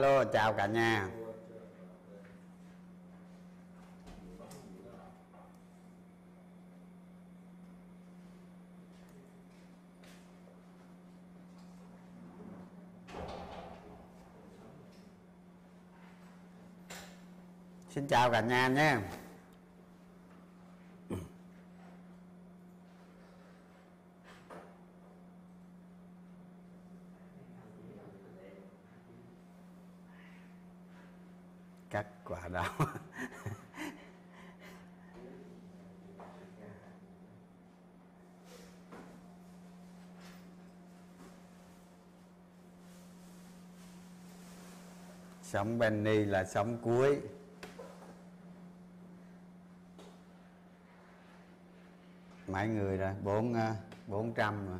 alo chào cả nhà. Xin chào cả nhà nhé cắt quả đào sống Benny là sống cuối. Mấy người rồi bốn à, bốn trăm rồi.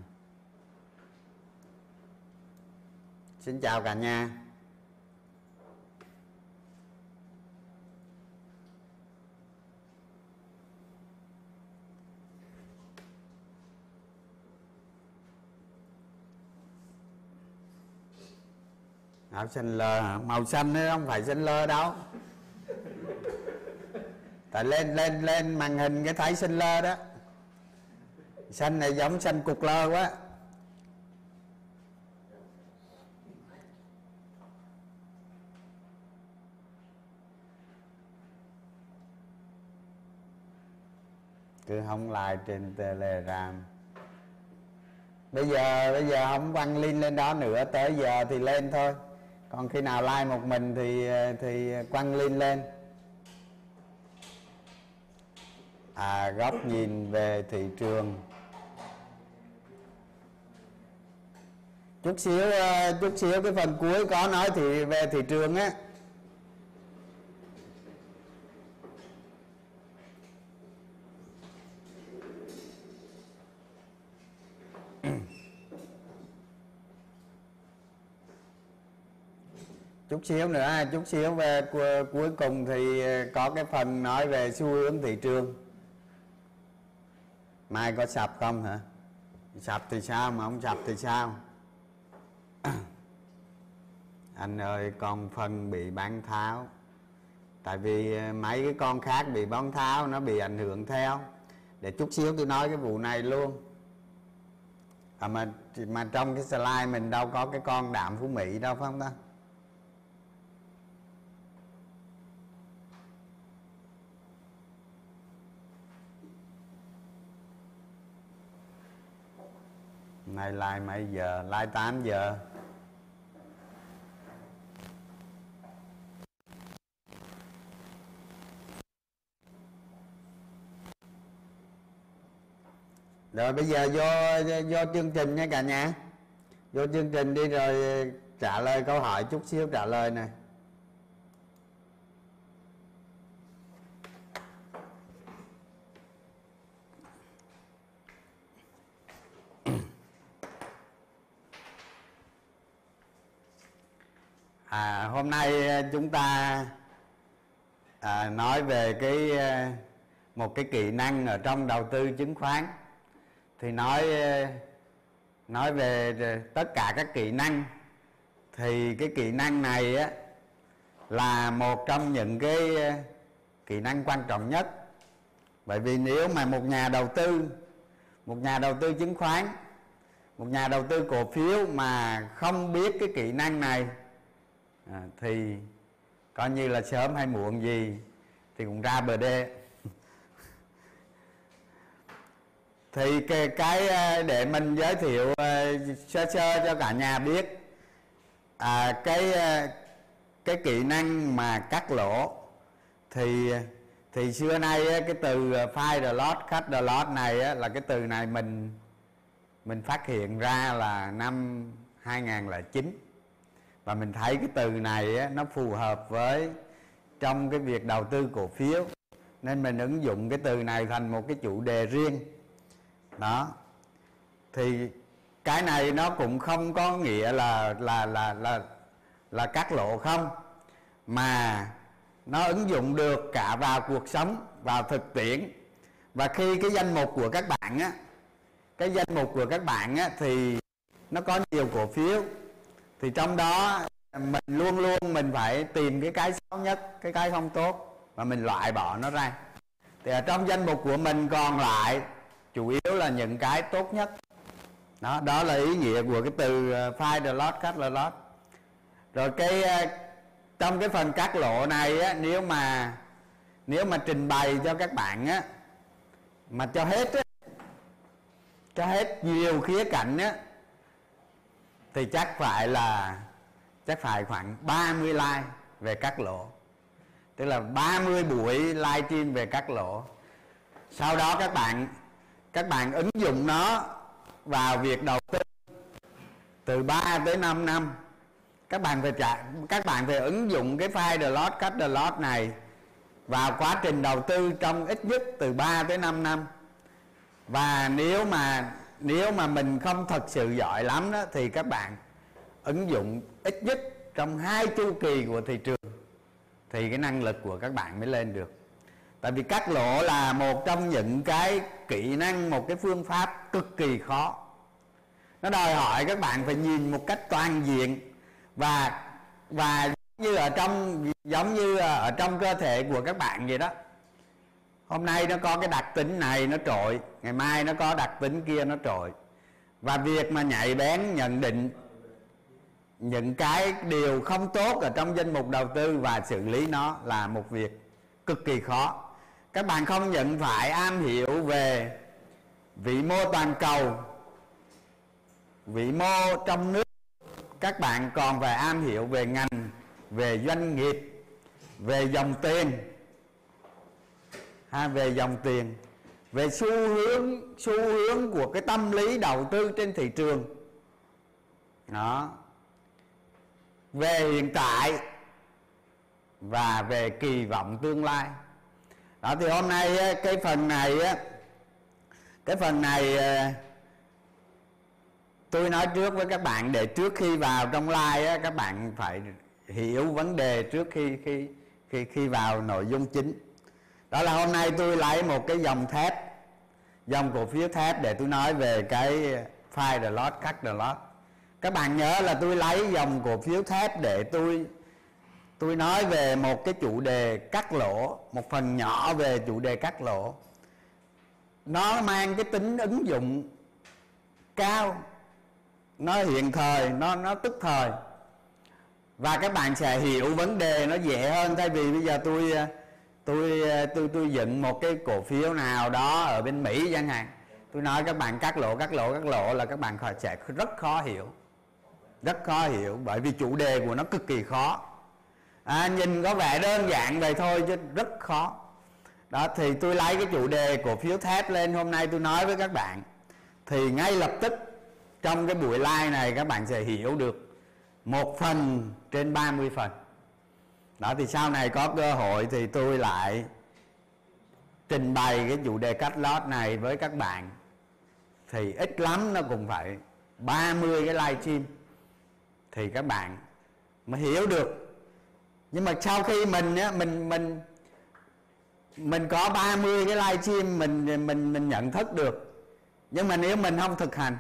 Xin chào cả nhà. Áo xanh lơ hả? Màu xanh đấy không phải xanh lơ đâu. Tại lên lên lên màn hình cái thấy xanh lơ đó. Xanh này giống xanh cục lơ quá. Cứ không like trên telegram. Bây giờ bây giờ không quăng link lên đó nữa tới giờ thì lên thôi còn khi nào like một mình thì thì quăng link lên. À góc nhìn về thị trường. Chút xíu ờ, chút xíu cái phần cuối có nói thì về thị trường á. Chút xíu nữa à, chút xíu về cuối cùng thì ờ, có cái phần nói về xu hướng thị trường. Mai có sập không hả? Sập thì sao mà không sập thì sao? Anh ơi, con phân bị bán tháo. Tại vì ờ, mấy cái con khác bị bán tháo, nó bị ảnh hưởng theo. Để chút xíu tôi nói cái vụ này luôn. À mà mà trong cái slide mình đâu có cái con đạm phú mỹ, đâu phải không ta? Nay like mấy giờ? Like 8 giờ. Rồi bây giờ vô vô chương trình nha cả nhà. Vô chương trình đi rồi trả lời câu hỏi chút xíu trả lời này à, hôm nay ờ, chúng ta à, nói về cái ờ, một cái kỹ năng ở trong đầu tư chứng khoán. Thì nói ờ, nói về tất cả các kỹ năng. Thì cái kỹ năng này á là một trong những cái kỹ năng quan trọng nhất. Bởi vì nếu mà một nhà đầu tư một nhà đầu tư chứng khoán một nhà đầu tư cổ phiếu mà không biết cái kỹ năng này à, thì coi như là sớm hay muộn gì thì cũng ra bờ đê. Thì cái, cái để mình giới thiệu à, sơ sơ cho cả nhà biết à, cái à, cái kỹ năng mà cắt lỗ thì thì xưa nay cái từ file the lot cut the lot này là cái từ này mình mình phát hiện ra là năm 2009 và mình thấy cái từ này á, nó phù hợp với trong cái việc đầu tư cổ phiếu. Nên mình ứng dụng cái từ này thành một cái chủ đề riêng. Đó. Thì cái này nó cũng không có nghĩa là là là là là cắt lộ không. Mà nó ứng dụng được cả vào cuộc sống vào thực tiễn. Và khi cái danh mục của các bạn á cái danh mục của các bạn á thì nó có nhiều cổ phiếu thì trong đó mình luôn luôn mình phải tìm cái cái xấu nhất cái cái không tốt và mình loại bỏ nó ra. Thì ở trong danh mục của mình còn lại chủ yếu là những cái tốt nhất. Đó đó là ý nghĩa của cái từ ờ, find the lot cut the lot rồi cái ờ, trong cái phần cắt lộ này á, nếu mà nếu mà trình bày cho các bạn á mà cho hết á cho hết nhiều khía cạnh á thì chắc phải là, chắc phải khoảng 30 like về các lỗ. Tức là 30 buổi live stream về các lỗ. Sau đó các bạn các bạn ứng dụng nó vào việc đầu tư. Từ 3 tới 5 năm, các bạn phải trả, các bạn phải ứng dụng cái file the lot, cut the lot này vào quá trình đầu tư trong ít nhất từ 3 tới 5 năm. Và nếu mà nếu mà mình không thật sự giỏi lắm đó, thì các bạn ứng dụng ít nhất trong hai chu kỳ của thị trường thì cái năng lực của các bạn mới lên được. Tại vì cắt lỗ là một trong những cái kỹ năng, một cái phương pháp cực kỳ khó. Nó đòi hỏi các bạn phải nhìn một cách toàn diện và và như ở trong, giống như ở trong cơ thể của các bạn vậy đó hôm nay nó có cái đặc tính này, nó trội. Ngày mai nó có đặc tính kia, nó trội. Và việc mà nhạy bén, nhận định những cái điều không tốt ở trong danh mục đầu tư và xử lý nó là một việc cực kỳ khó. Các bạn không nhận phải am hiểu về vĩ mô toàn cầu, vĩ mô trong nước. Các bạn còn phải am hiểu về ngành, về doanh nghiệp, về dòng tiền ha, về dòng tiền, về xu hướng xu hướng của cái tâm lý đầu tư trên thị trường. Đó. Về hiện tại và về kỳ vọng tương lai. Đó, thì hôm nay cái phần này cái phần này ờ, tôi nói trước với các bạn để trước khi vào trong live các bạn phải hiểu vấn đề trước khi khi khi khi vào nội dung chính đó là hôm nay tôi lấy một cái dòng thép, dòng cổ phiếu thép để tôi nói về cái file the lot cut the lot. Các bạn nhớ là tôi lấy dòng cổ phiếu thép để tôi tôi nói về một cái chủ đề cắt lỗ, một phần nhỏ về chủ đề cắt lỗ. Nó mang cái tính ứng dụng cao, nó hiện thời, nó nó tức thời. Và các bạn sẽ hiểu vấn đề nó dễ hơn, thay vì bây giờ tôi tôi ờ, tôi tôi dựng một cái cổ phiếu nào đó ở bên Mỹ chẳng hạn. Tôi nói các bạn cắt lỗ cắt lỗ cắt lỗ là các bạn sẽ rất khó hiểu. Rất khó hiểu bởi vì chủ đề của nó cực kỳ khó. À, nhìn có vẻ đơn giản vậy thôi chứ rất khó. Đó thì tôi lấy cái chủ đề cổ phiếu thép lên hôm nay tôi nói với các bạn. Thì ngay lập tức trong cái buổi live này các bạn sẽ hiểu được một phần trên 30 phần đó, thì sau này có cơ hội thì tôi lại trình bày cái chủ đề cắt lót này với các bạn. Thì ít lắm nó cũng phải 30 cái live stream thì các bạn mới hiểu được. Nhưng mà sau khi mình á, mình mình mình có 30 cái live stream mình mình mình nhận thức được. Nhưng mà nếu mình không thực hành,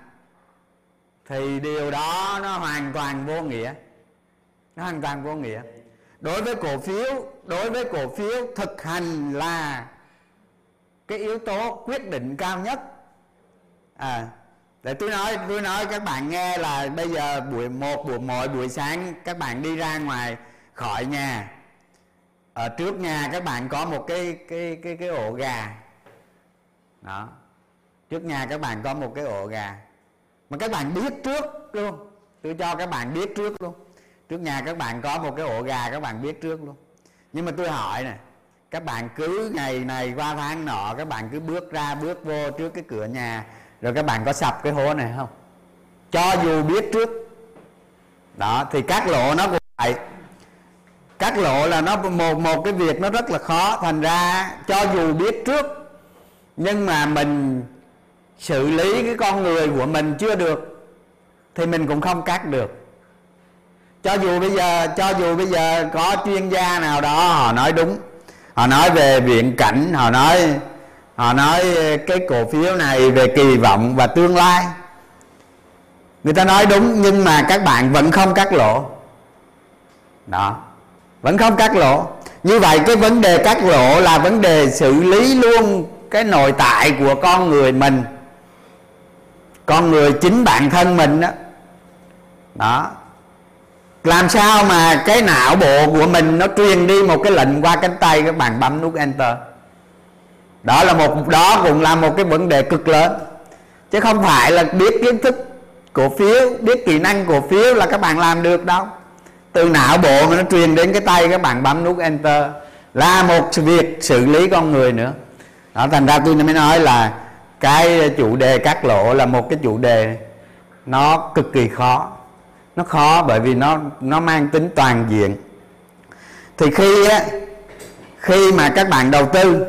thì điều đó nó hoàn toàn vô nghĩa. Nó hoàn toàn vô nghĩa đối với cổ phiếu, đối với cổ phiếu thực hành là cái yếu tố quyết định cao nhất. À để tôi nói tôi nói các bạn nghe là bây giờ buổi một, buổi mỗi buổi sáng các bạn đi ra ngoài khỏi nhà. Ở trước nhà các bạn có một cái cái cái cái ổ gà. Đó. Trước nhà các bạn có một cái ổ gà. Mà các bạn biết trước luôn tôi cho các bạn biết trước luôn trước nhà các bạn có một cái ổ gà các bạn biết trước luôn. Nhưng mà tôi hỏi nè, các bạn cứ ngày này qua tháng nọ, các bạn cứ bước ra, bước vô trước cái cửa nhà, rồi các bạn có sập cái hố này không? Cho dù biết trước. Đó, thì cắt lộ nó cũng vậy. Cắt lộ là nó một một cái việc nó rất là khó. Thành ra, cho dù biết trước, nhưng mà mình xử lý cái con người của mình chưa được, thì mình cũng không cắt được cho dù bây giờ, cho dù bây giờ có chuyên gia nào đó, họ nói đúng. Họ nói về viện cảnh, họ nói họ nói cái cổ phiếu này về kỳ vọng và tương lai. Người ta nói đúng, nhưng mà các bạn vẫn không cắt lỗ. Đó. Vẫn không cắt lỗ. Như vậy cái vấn đề cắt lỗ là vấn đề xử lý luôn cái nội tại của con người mình. Con người chính bản thân mình đó đó làm sao mà cái não bộ của mình nó truyền đi một cái lệnh qua cánh tay các bạn bấm nút enter? Đó là một, đó cũng là một cái vấn đề cực lớn. Chứ không phải là biết kiến thức cổ phiếu, biết kỹ năng cổ phiếu là các bạn làm được đâu. Từ não bộ mà nó truyền đến cái tay các bạn bấm nút enter là một việc xử lý con người nữa. Đó, thành ra tôi mới nói là cái chủ đề cắt lỗ là một cái chủ đề nó cực kỳ khó nó khó bởi vì nó nó mang tính toàn diện. Thì khi á, khi mà các bạn đầu tư,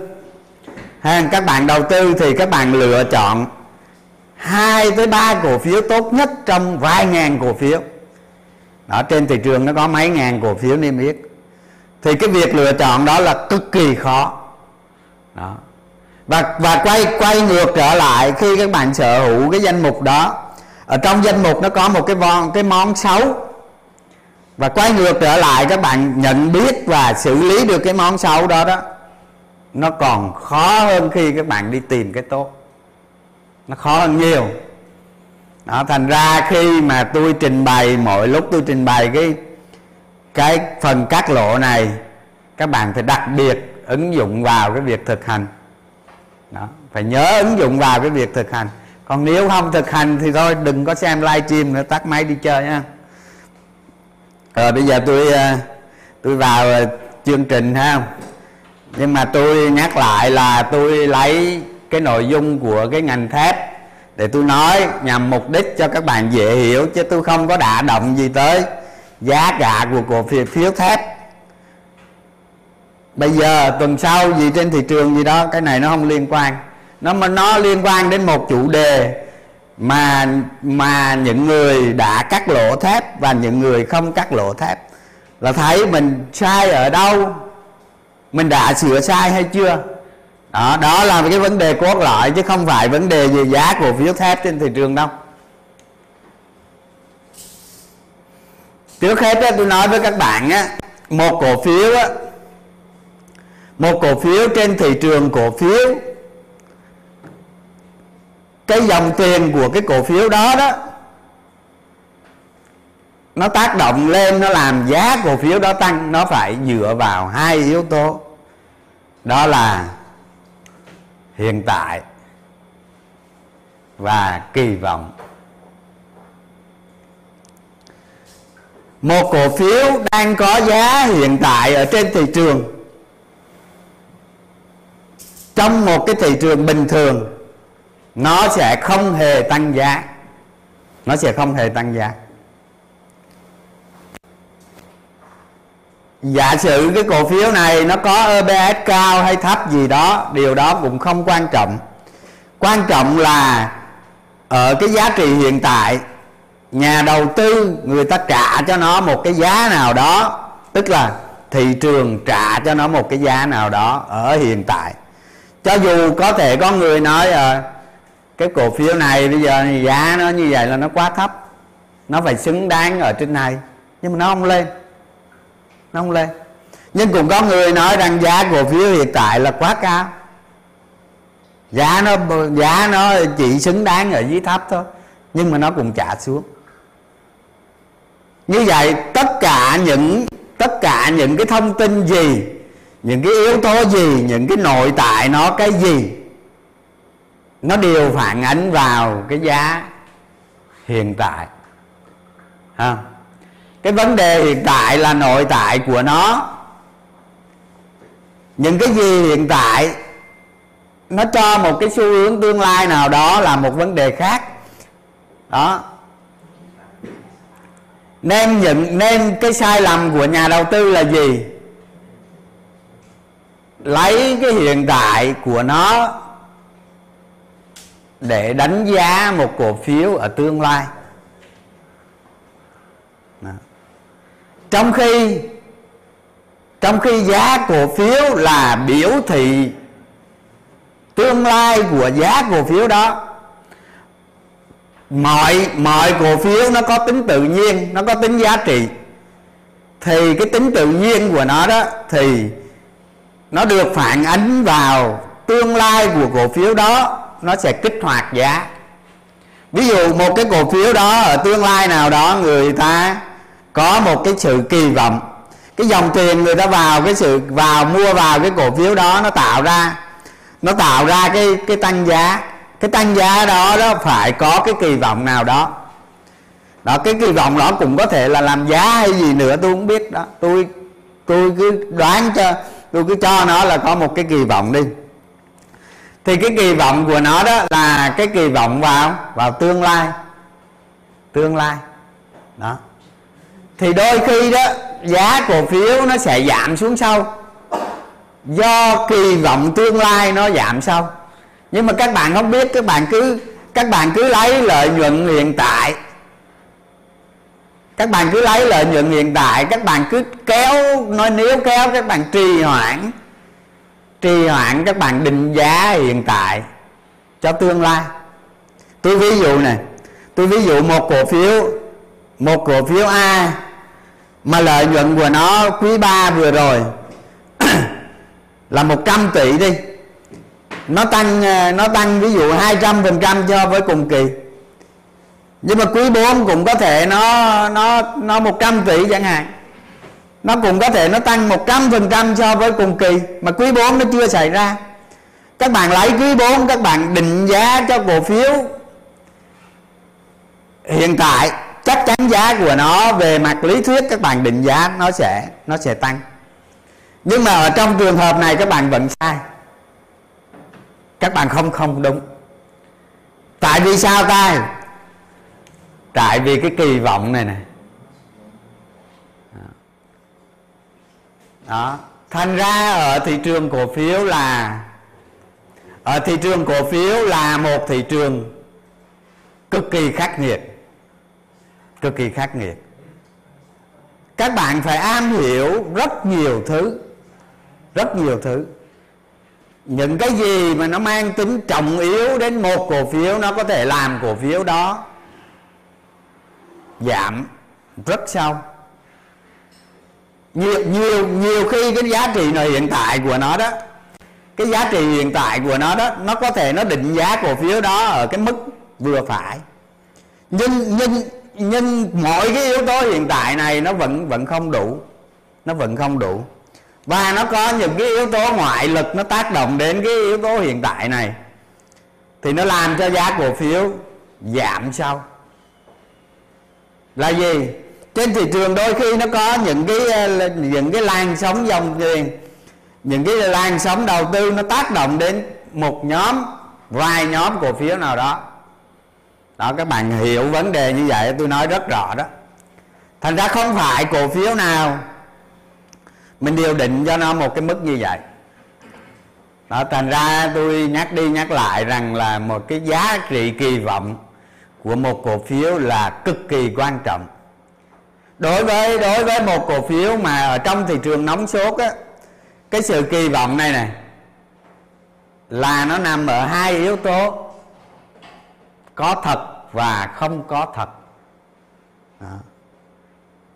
ha, các bạn đầu tư thì các bạn lựa chọn hai tới ba cổ phiếu tốt nhất trong vài ngàn cổ phiếu. Ở trên thị trường nó có mấy ngàn cổ phiếu niêm yết. Thì cái việc lựa chọn đó là cực kỳ khó. Đó. Và và quay quay ngược trở lại khi các bạn sở hữu cái danh mục đó ở trong danh mục nó có một cái von, cái món xấu. Và quay ngược trở lại, các bạn nhận biết và xử lý được cái món xấu đó đó, nó còn khó hơn khi các bạn đi tìm cái tốt. Nó khó hơn nhiều. Đó, thành ra khi mà tôi trình bày, mỗi lúc tôi trình bày cái cái phần cắt lộ này, các bạn phải đặc biệt ứng dụng vào cái việc thực hành. Đó, phải nhớ ứng dụng vào cái việc thực hành còn nếu không thực hành thì thôi, đừng có xem livestream nữa, tắt máy đi chơi nha rồi bây giờ tôi ờ, tôi vào ờ, chương trình ha. Nhưng mà tôi nhắc lại là tôi lấy cái nội dung của cái ngành thép để tôi nói nhằm mục đích cho các bạn dễ hiểu, chứ tôi không có đả động gì tới giá cả của cổ phiếu phiếu thép. Bây giờ tuần sau gì trên thị trường gì đó, cái này nó không liên quan nó mà nó liên quan đến một chủ đề mà mà những người đã cắt lỗ thép và những người không cắt lỗ thép. Là thấy mình sai ở đâu? Mình đã sửa sai hay chưa? Đó đó là cái vấn đề cốt lõi chứ không phải vấn đề về giá cổ phiếu thép trên thị trường đâu. Trước hết tôi nói với các bạn á, một cổ phiếu á, một cổ phiếu trên thị trường cổ phiếu cái dòng tiền của cái cổ phiếu đó đó, nó tác động lên, nó làm giá cổ phiếu đó tăng, nó phải dựa vào hai yếu tố. Đó là hiện tại và kỳ vọng. Một cổ phiếu đang có giá hiện tại ở trên thị trường, trong một cái thị trường bình thường nó sẽ không hề tăng giá. Nó sẽ không hề tăng giá. Giả sử cái cổ phiếu này nó có EPS cao hay thấp gì đó điều đó cũng không quan trọng. Quan trọng là ở cái giá trị hiện tại nhà đầu tư người ta trả cho nó một cái giá nào đó tức là thị trường trả cho nó một cái giá nào đó ở hiện tại. Cho dù có thể có người nói à, cái cổ phiếu này bây giờ giá nó như vậy là nó quá thấp. Nó phải xứng đáng ở trên này. Nhưng mà nó không lên. Nó không lên. Nhưng cũng có người nói rằng giá cổ phiếu hiện tại là quá cao. Giá nó giá nó chỉ xứng đáng ở dưới thấp thôi. Nhưng mà nó cũng trả xuống. Như vậy tất cả những, tất cả những cái thông tin gì, những cái yếu tố gì, những cái nội tại nó cái gì nó đều phản ánh vào cái giá hiện tại. Ha? Cái vấn đề hiện tại là nội tại của nó. Những cái gì hiện tại, nó cho một cái xu hướng tương lai nào đó là một vấn đề khác. Đó. Nên nhận nên cái sai lầm của nhà đầu tư là gì? Lấy cái hiện tại của nó để đánh giá một cổ phiếu ở tương lai Đó. trong khi trong khi giá cổ phiếu là biểu thị tương lai của giá cổ phiếu đó, mọi mọi cổ phiếu nó có tính tự nhiên, nó có tính giá trị thì cái tính tự nhiên của nó đó, thì nó được phản ánh vào tương lai của cổ phiếu đó nó sẽ kích hoạt giá. Ví dụ một cái cổ phiếu đó ở tương lai nào đó người ta có một cái sự kỳ vọng, cái dòng tiền người ta vào cái sự, vào mua vào cái cổ phiếu đó nó tạo ra, nó tạo ra cái cái tăng giá. Cái tăng giá đó đó phải có cái kỳ vọng nào đó. Đó, cái kỳ vọng đó cũng có thể là làm giá hay gì nữa, tôi không biết đó. Tôi tôi cứ đoán cho, tôi cứ cho nó là có một cái kỳ vọng đi thì cái kỳ vọng của nó đó là cái kỳ vọng vào vào tương lai. Tương lai. Đó. Thì đôi khi đó, giá cổ phiếu nó sẽ giảm xuống sâu. Do kỳ vọng tương lai nó giảm sâu. Nhưng mà các bạn không biết, các bạn cứ, các bạn cứ lấy lợi nhuận hiện tại. Các bạn cứ lấy lợi nhuận hiện tại, các bạn cứ kéo, nói nếu kéo, các bạn trì hoãn trì hoãn các bạn định giá hiện tại cho tương lai. Tôi ví dụ này, tôi ví dụ một cổ phiếu, một cổ phiếu A mà lợi nhuận của nó quý 3 vừa rồi là 100 tỷ đi. Nó tăng ờ, nó tăng ví dụ 200 phần trăm so với cùng kỳ. Nhưng mà quý 4 cũng có thể nó nó nó 100 tỷ chẳng hạn nó cũng có thể nó tăng 100 phần trăm so với cùng kỳ, mà quý 4 nó chưa xảy ra. Các bạn lấy quý 4 các bạn định giá cho cổ phiếu. Hiện tại, chắc chắn giá của nó về mặt lý thuyết các bạn định giá nó sẽ nó sẽ tăng. Nhưng mà ở trong trường hợp này các bạn vẫn sai. Các bạn không không đúng. Tại vì sao ta? Tại vì cái kỳ vọng này này đó. Thành ra ở thị trường cổ phiếu là, ở thị trường cổ phiếu là một thị trường cực kỳ khắc nghiệt. Cực kỳ khắc nghiệt. Các bạn phải am hiểu rất nhiều thứ. Rất nhiều thứ. Những cái gì mà nó mang tính trọng yếu đến một cổ phiếu, nó có thể làm cổ phiếu đó giảm rất sâu nhiều nhiều nhiều khi cái giá trị này hiện tại của nó đó, cái giá trị hiện tại của nó đó, nó có thể nó định giá cổ phiếu đó ở cái mức vừa phải. Nhưng nhưng nhưng mọi cái yếu tố hiện tại này nó vẫn vẫn không đủ, nó vẫn không đủ. Và nó có những cái yếu tố ngoại lực nó tác động đến cái yếu tố hiện tại này, thì nó làm cho giá cổ phiếu giảm sau là gì? Trên thị trường đôi khi nó có những cái ờ, những cái làn sóng dòng tiền. Những cái làn sóng đầu tư nó tác động đến một nhóm, vài nhóm cổ phiếu nào đó. Đó, các bạn hiểu vấn đề như vậy, tôi nói rất rõ đó. Thành ra không phải cổ phiếu nào mình điều định cho nó một cái mức như vậy. Đó, thành ra tôi nhắc đi nhắc lại rằng là một cái giá trị kỳ vọng của một cổ phiếu là cực kỳ quan trọng đối với đối với một cổ phiếu mà ở trong thị trường nóng sốt á, cái sự kỳ vọng này này, là nó nằm ở hai yếu tố, có thật và không có thật. Đó.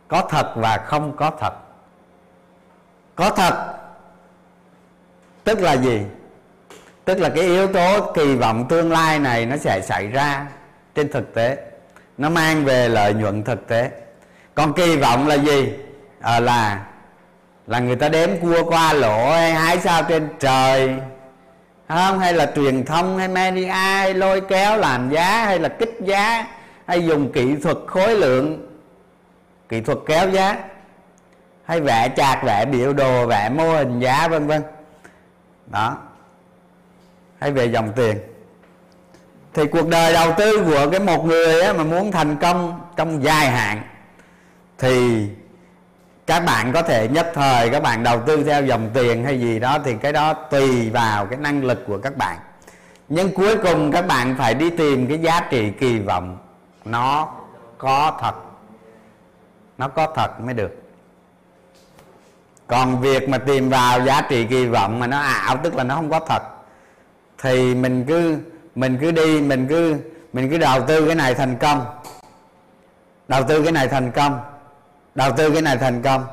có thật và không có thật. Có thật, tức là gì? Tức là cái yếu tố kỳ vọng tương lai này nó sẽ xảy ra trên thực tế. Nó mang về lợi nhuận thực tế còn kỳ vọng là gì? À, là là người ta đếm cua qua lỗ hay hái sao trên trời? Không? Hay là truyền thông hay media hay lôi kéo làm giá hay là kích giá hay dùng kỹ thuật khối lượng kỹ thuật kéo giá? Hay vẽ chạc vẽ biểu đồ vẽ mô hình giá vân vân? Đó. Hay về dòng tiền? Thì cuộc đời đầu tư của cái một người á, mà muốn thành công trong dài hạn thì các bạn có thể nhất thời các bạn đầu tư theo dòng tiền hay gì đó, thì cái đó tùy vào cái năng lực của các bạn. Nhưng cuối cùng các bạn phải đi tìm cái giá trị kỳ vọng. Nó có thật. Nó có thật mới được. Còn việc mà tìm vào giá trị kỳ vọng mà nó ảo, tức là nó không có thật, thì mình cứ mình cứ đi, mình cứ mình cứ đầu tư cái này thành công. Đầu tư cái này thành công đầu tư cái này thành công.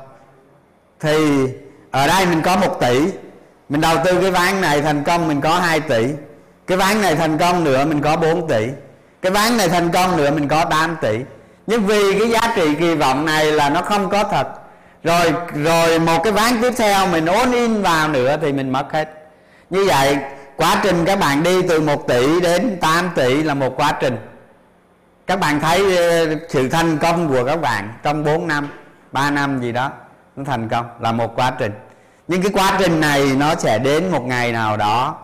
Thì ở đây mình có một tỷ, mình đầu tư cái ván này thành công mình có 2 tỷ, cái ván này thành công nữa mình có 4 tỷ, cái ván này thành công nữa mình có 8 tỷ. Nhưng vì cái giá trị kỳ vọng này là nó không có thật, rồi rồi một cái ván tiếp theo mình ốn in vào nữa thì mình mất hết. Như vậy, quá trình các bạn đi từ 1 tỷ đến 8 tỷ là một quá trình các bạn thấy ờ, sự thành công của các bạn trong 4 năm 3 năm gì đó, nó thành công, là một quá trình. Nhưng cái quá trình này nó sẽ đến một ngày nào đó,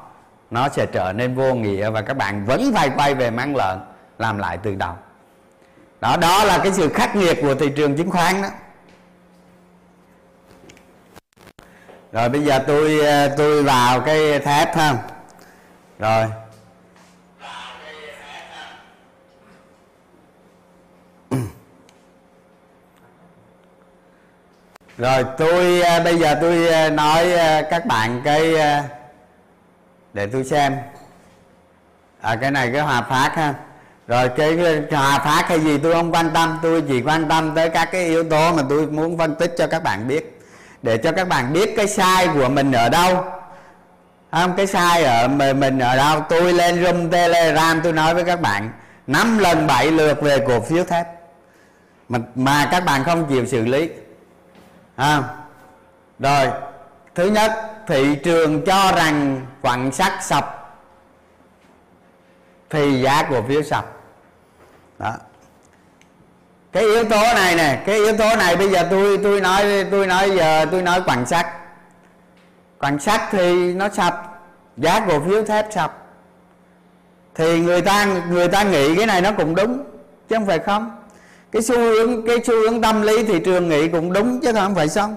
nó sẽ trở nên vô nghĩa và các bạn vẫn phải quay về mang lợn, làm lại từ đầu. Đó đó là cái sự khắc nghiệt của thị trường chứng khoán đó. Rồi bây giờ tôi ờ, tôi vào cái thép ha. Rồi. Rồi tôi à, bây giờ tôi à, nói à, các bạn cái để tôi xem. À, cái này cái hòa phát ha. Rồi cái, cái hòa phát hay gì tôi không quan tâm tôi chỉ quan tâm tới các cái yếu tố mà tôi muốn phân tích cho các bạn biết. Để cho các bạn biết cái sai của mình ở đâu. Không cái sai ở mình ở đâu. Tôi lên room telegram tôi nói với các bạn năm lần bảy lượt về cổ phiếu thép. Mà, mà các bạn không chịu xử lý à, rồi thứ nhất thị trường cho rằng quặng sắt sập. Thì giá cổ phiếu sập. Đó. Cái yếu tố này nè cái yếu tố này bây giờ tôi tôi nói tôi nói giờ tôi nói quặng sắt. Quặng sắt thì nó sập giá cổ phiếu thép sập. Thì người ta người ta nghĩ cái này nó cũng đúng chứ không phải không? Cái xu hướng cái xu hướng tâm lý thị trường nghĩ cũng đúng chứ không phải xong.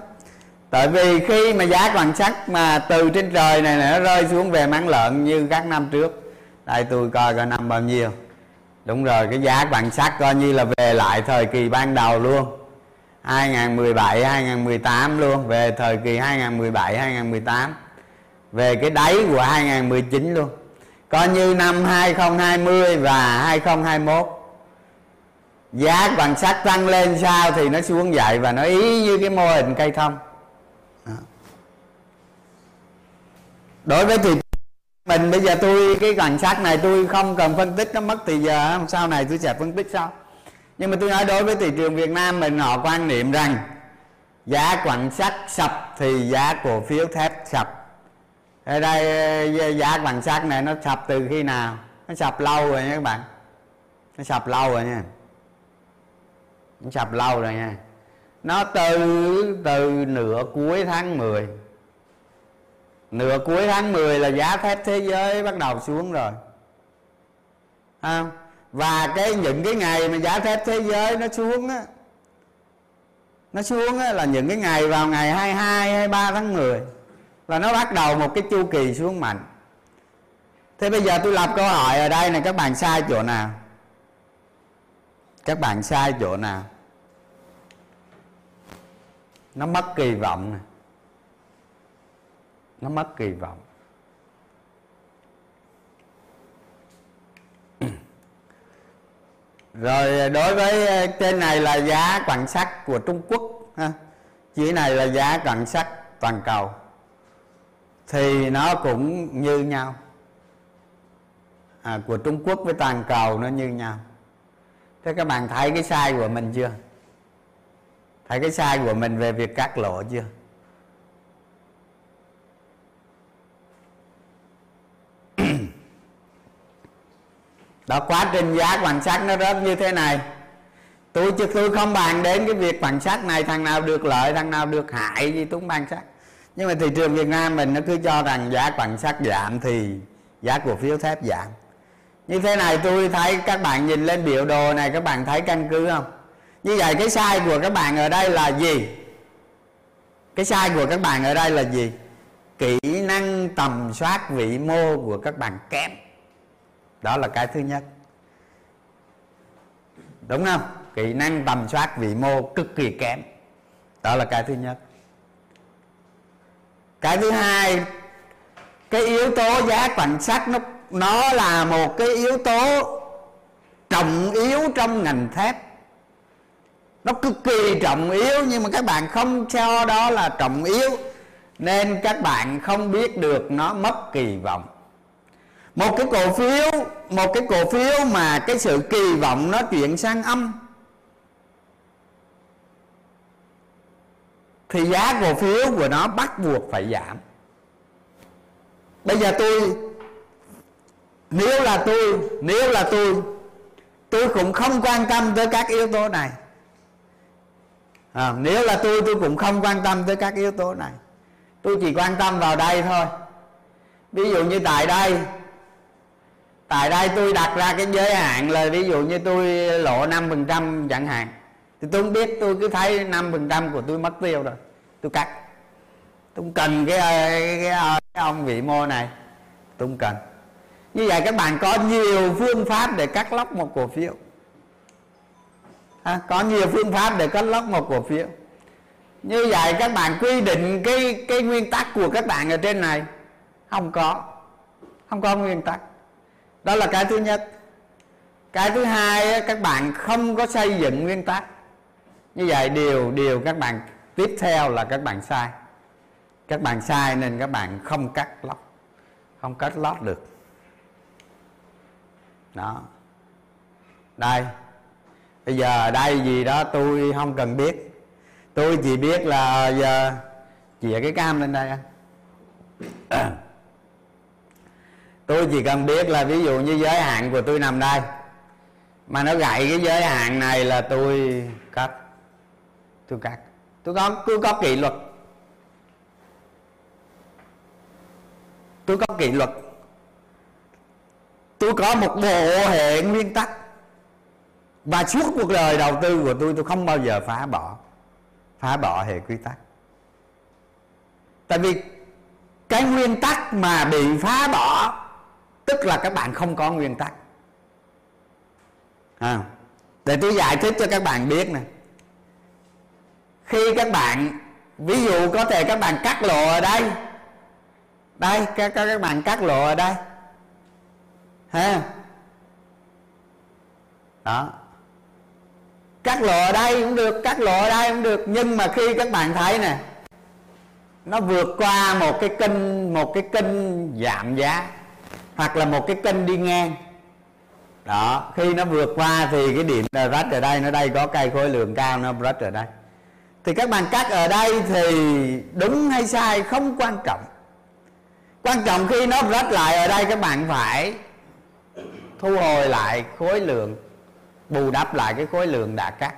Tại vì khi mà giá vàng sắt mà từ trên trời này, này nó rơi xuống về máng lợn như các năm trước đây tôi coi coi năm bao nhiêu. Đúng rồi cái giá vàng sắt coi như là về lại thời kỳ ban đầu luôn. 2017 2018 luôn về thời kỳ 2017 2018 về cái đáy của 2019 luôn. Coi như năm 2020 và 2021 giá bằng sắt tăng lên sao thì nó xuống dậy và nó ý như cái mô hình cây thông. Đối với thị mình, bây giờ tôi, cái bằng sắt này tôi không cần phân tích nó mất thì giờ sau này tôi sẽ phân tích sau. Nhưng mà tôi nói đối với thị trường Việt Nam mình, họ quan niệm rằng giá quặng sắt sập thì giá cổ phiếu thép sập. Ở đây ờ, giá quặng sắt này nó sập từ khi nào? Nó sập lâu rồi nha các bạn. Nó sập lâu rồi nha sập lâu rồi nha. Nó từ từ nửa cuối tháng 10 nửa cuối tháng 10 là giá thép thế giới bắt đầu xuống rồi. À, và cái những cái ngày mà giá thép thế giới nó xuống á nó xuống á, là những cái ngày vào ngày 22 23 tháng 10 là nó bắt đầu một cái chu kỳ xuống mạnh. Thế bây giờ tôi lập câu hỏi ở đây này các bạn sai chỗ nào? Các bạn sai chỗ nào? Nó mất kỳ vọng này nó mất kỳ vọng. Rồi à, đối với à, trên này là giá quặng sắt của Trung Quốc ha. chỉ này là giá quặng sắt toàn cầu. Thì nó cũng như nhau. À, của Trung Quốc với toàn cầu nó như nhau. Thế các bạn thấy cái sai của mình chưa? Thấy cái sai của mình về việc cắt lỗ chưa? Đó, quá trình giá quan sắt nó rớt như thế này. Tôi chứ tôi không bàn đến cái việc quan sắt này, thằng nào được lợi, thằng nào được hại gì tôi không bàn sắt. Nhưng mà thị trường Việt Nam mình nó cứ cho rằng giá quan sắt giảm thì giá cổ phiếu thép giảm. Như thế này tôi thấy các bạn nhìn lên biểu đồ này, các bạn thấy căn cứ không? Như vậy cái sai của các bạn ở đây là gì? Cái sai của các bạn ở đây là gì? Kỹ năng tầm soát vĩ mô của các bạn kém. Đó là cái thứ nhất. Đúng không? Kỹ năng tầm soát vĩ mô cực kỳ kém. Đó là cái thứ nhất. Cái thứ hai, cái yếu tố giá quặng sát nó nó là một cái yếu tố trọng yếu trong ngành thép nó cực kỳ trọng yếu, nhưng mà các bạn không cho đó là trọng yếu. Nên các bạn không biết được nó mất kỳ vọng. Một cái cổ phiếu, một cái cổ phiếu mà cái sự kỳ vọng nó chuyển sang âm. Thì giá cổ phiếu của nó bắt buộc phải giảm. Bây giờ tôi, nếu là tôi, nếu là tôi tôi cũng không quan tâm tới các yếu tố này à, nếu là tôi tôi cũng không quan tâm tới các yếu tố này. Tôi chỉ quan tâm vào đây thôi. Ví dụ như tại đây. Tại đây tôi đặt ra cái giới hạn là ví dụ như tôi lộ 5% chẳng hạn. Thì tôi không biết tôi cứ thấy 5% của tôi mất tiêu rồi. Tôi cắt. Tôi không cần cái, ờ, cái, cái, ờ, cái ông vị mô này. Tôi không cần. Như vậy các bạn có nhiều phương pháp để cắt lóc một cổ phiếu à, có nhiều phương pháp để cắt lóc một cổ phiếu. Như vậy các bạn quy định cái cái nguyên tắc của các bạn ở trên này? Không có. Không có nguyên tắc. Đó là cái thứ nhất. Cái thứ hai các bạn không có xây dựng nguyên tắc. Như vậy điều điều các bạn tiếp theo là các bạn sai. Các bạn sai nên các bạn không cắt lót không cắt lót được. Đó. Đây bây giờ đây gì đó tôi không cần biết. Tôi chỉ biết là ờ, giờ chìa cái cam lên đây anh tôi chỉ cần biết là ví dụ như giới hạn của tôi nằm đây. Mà nó gậy cái giới hạn này là tôi cắt. Tôi cắt. Tôi có tôi có kỷ luật. Tôi có kỷ luật. Tôi có một bộ hệ nguyên tắc và suốt cuộc đời đầu tư của tôi tôi không bao giờ phá bỏ. Phá bỏ hệ quy tắc. Tại vì cái nguyên tắc mà bị phá bỏ tức là các bạn không có nguyên tắc. À, để tôi giải thích cho các bạn biết nè. Khi các bạn ví dụ có thể các bạn cắt lộ ở đây. Đây các các bạn cắt lộ ở đây. Ha? Đó cắt lộ ở đây cũng được cắt lộ ở đây cũng được. Nhưng mà khi các bạn thấy nè, nó vượt qua một cái kênh, một cái kênh giảm giá, hoặc là một cái kênh đi ngang. Đó, khi nó vượt qua thì cái điểm rách ở đây, nó đây có cây khối lượng cao, nó rách ở đây. Thì các bạn cắt ở đây thì đúng hay sai không quan trọng. Quan trọng khi nó rách lại ở đây, các bạn phải thu hồi lại khối lượng bù đắp lại cái khối lượng đã cắt.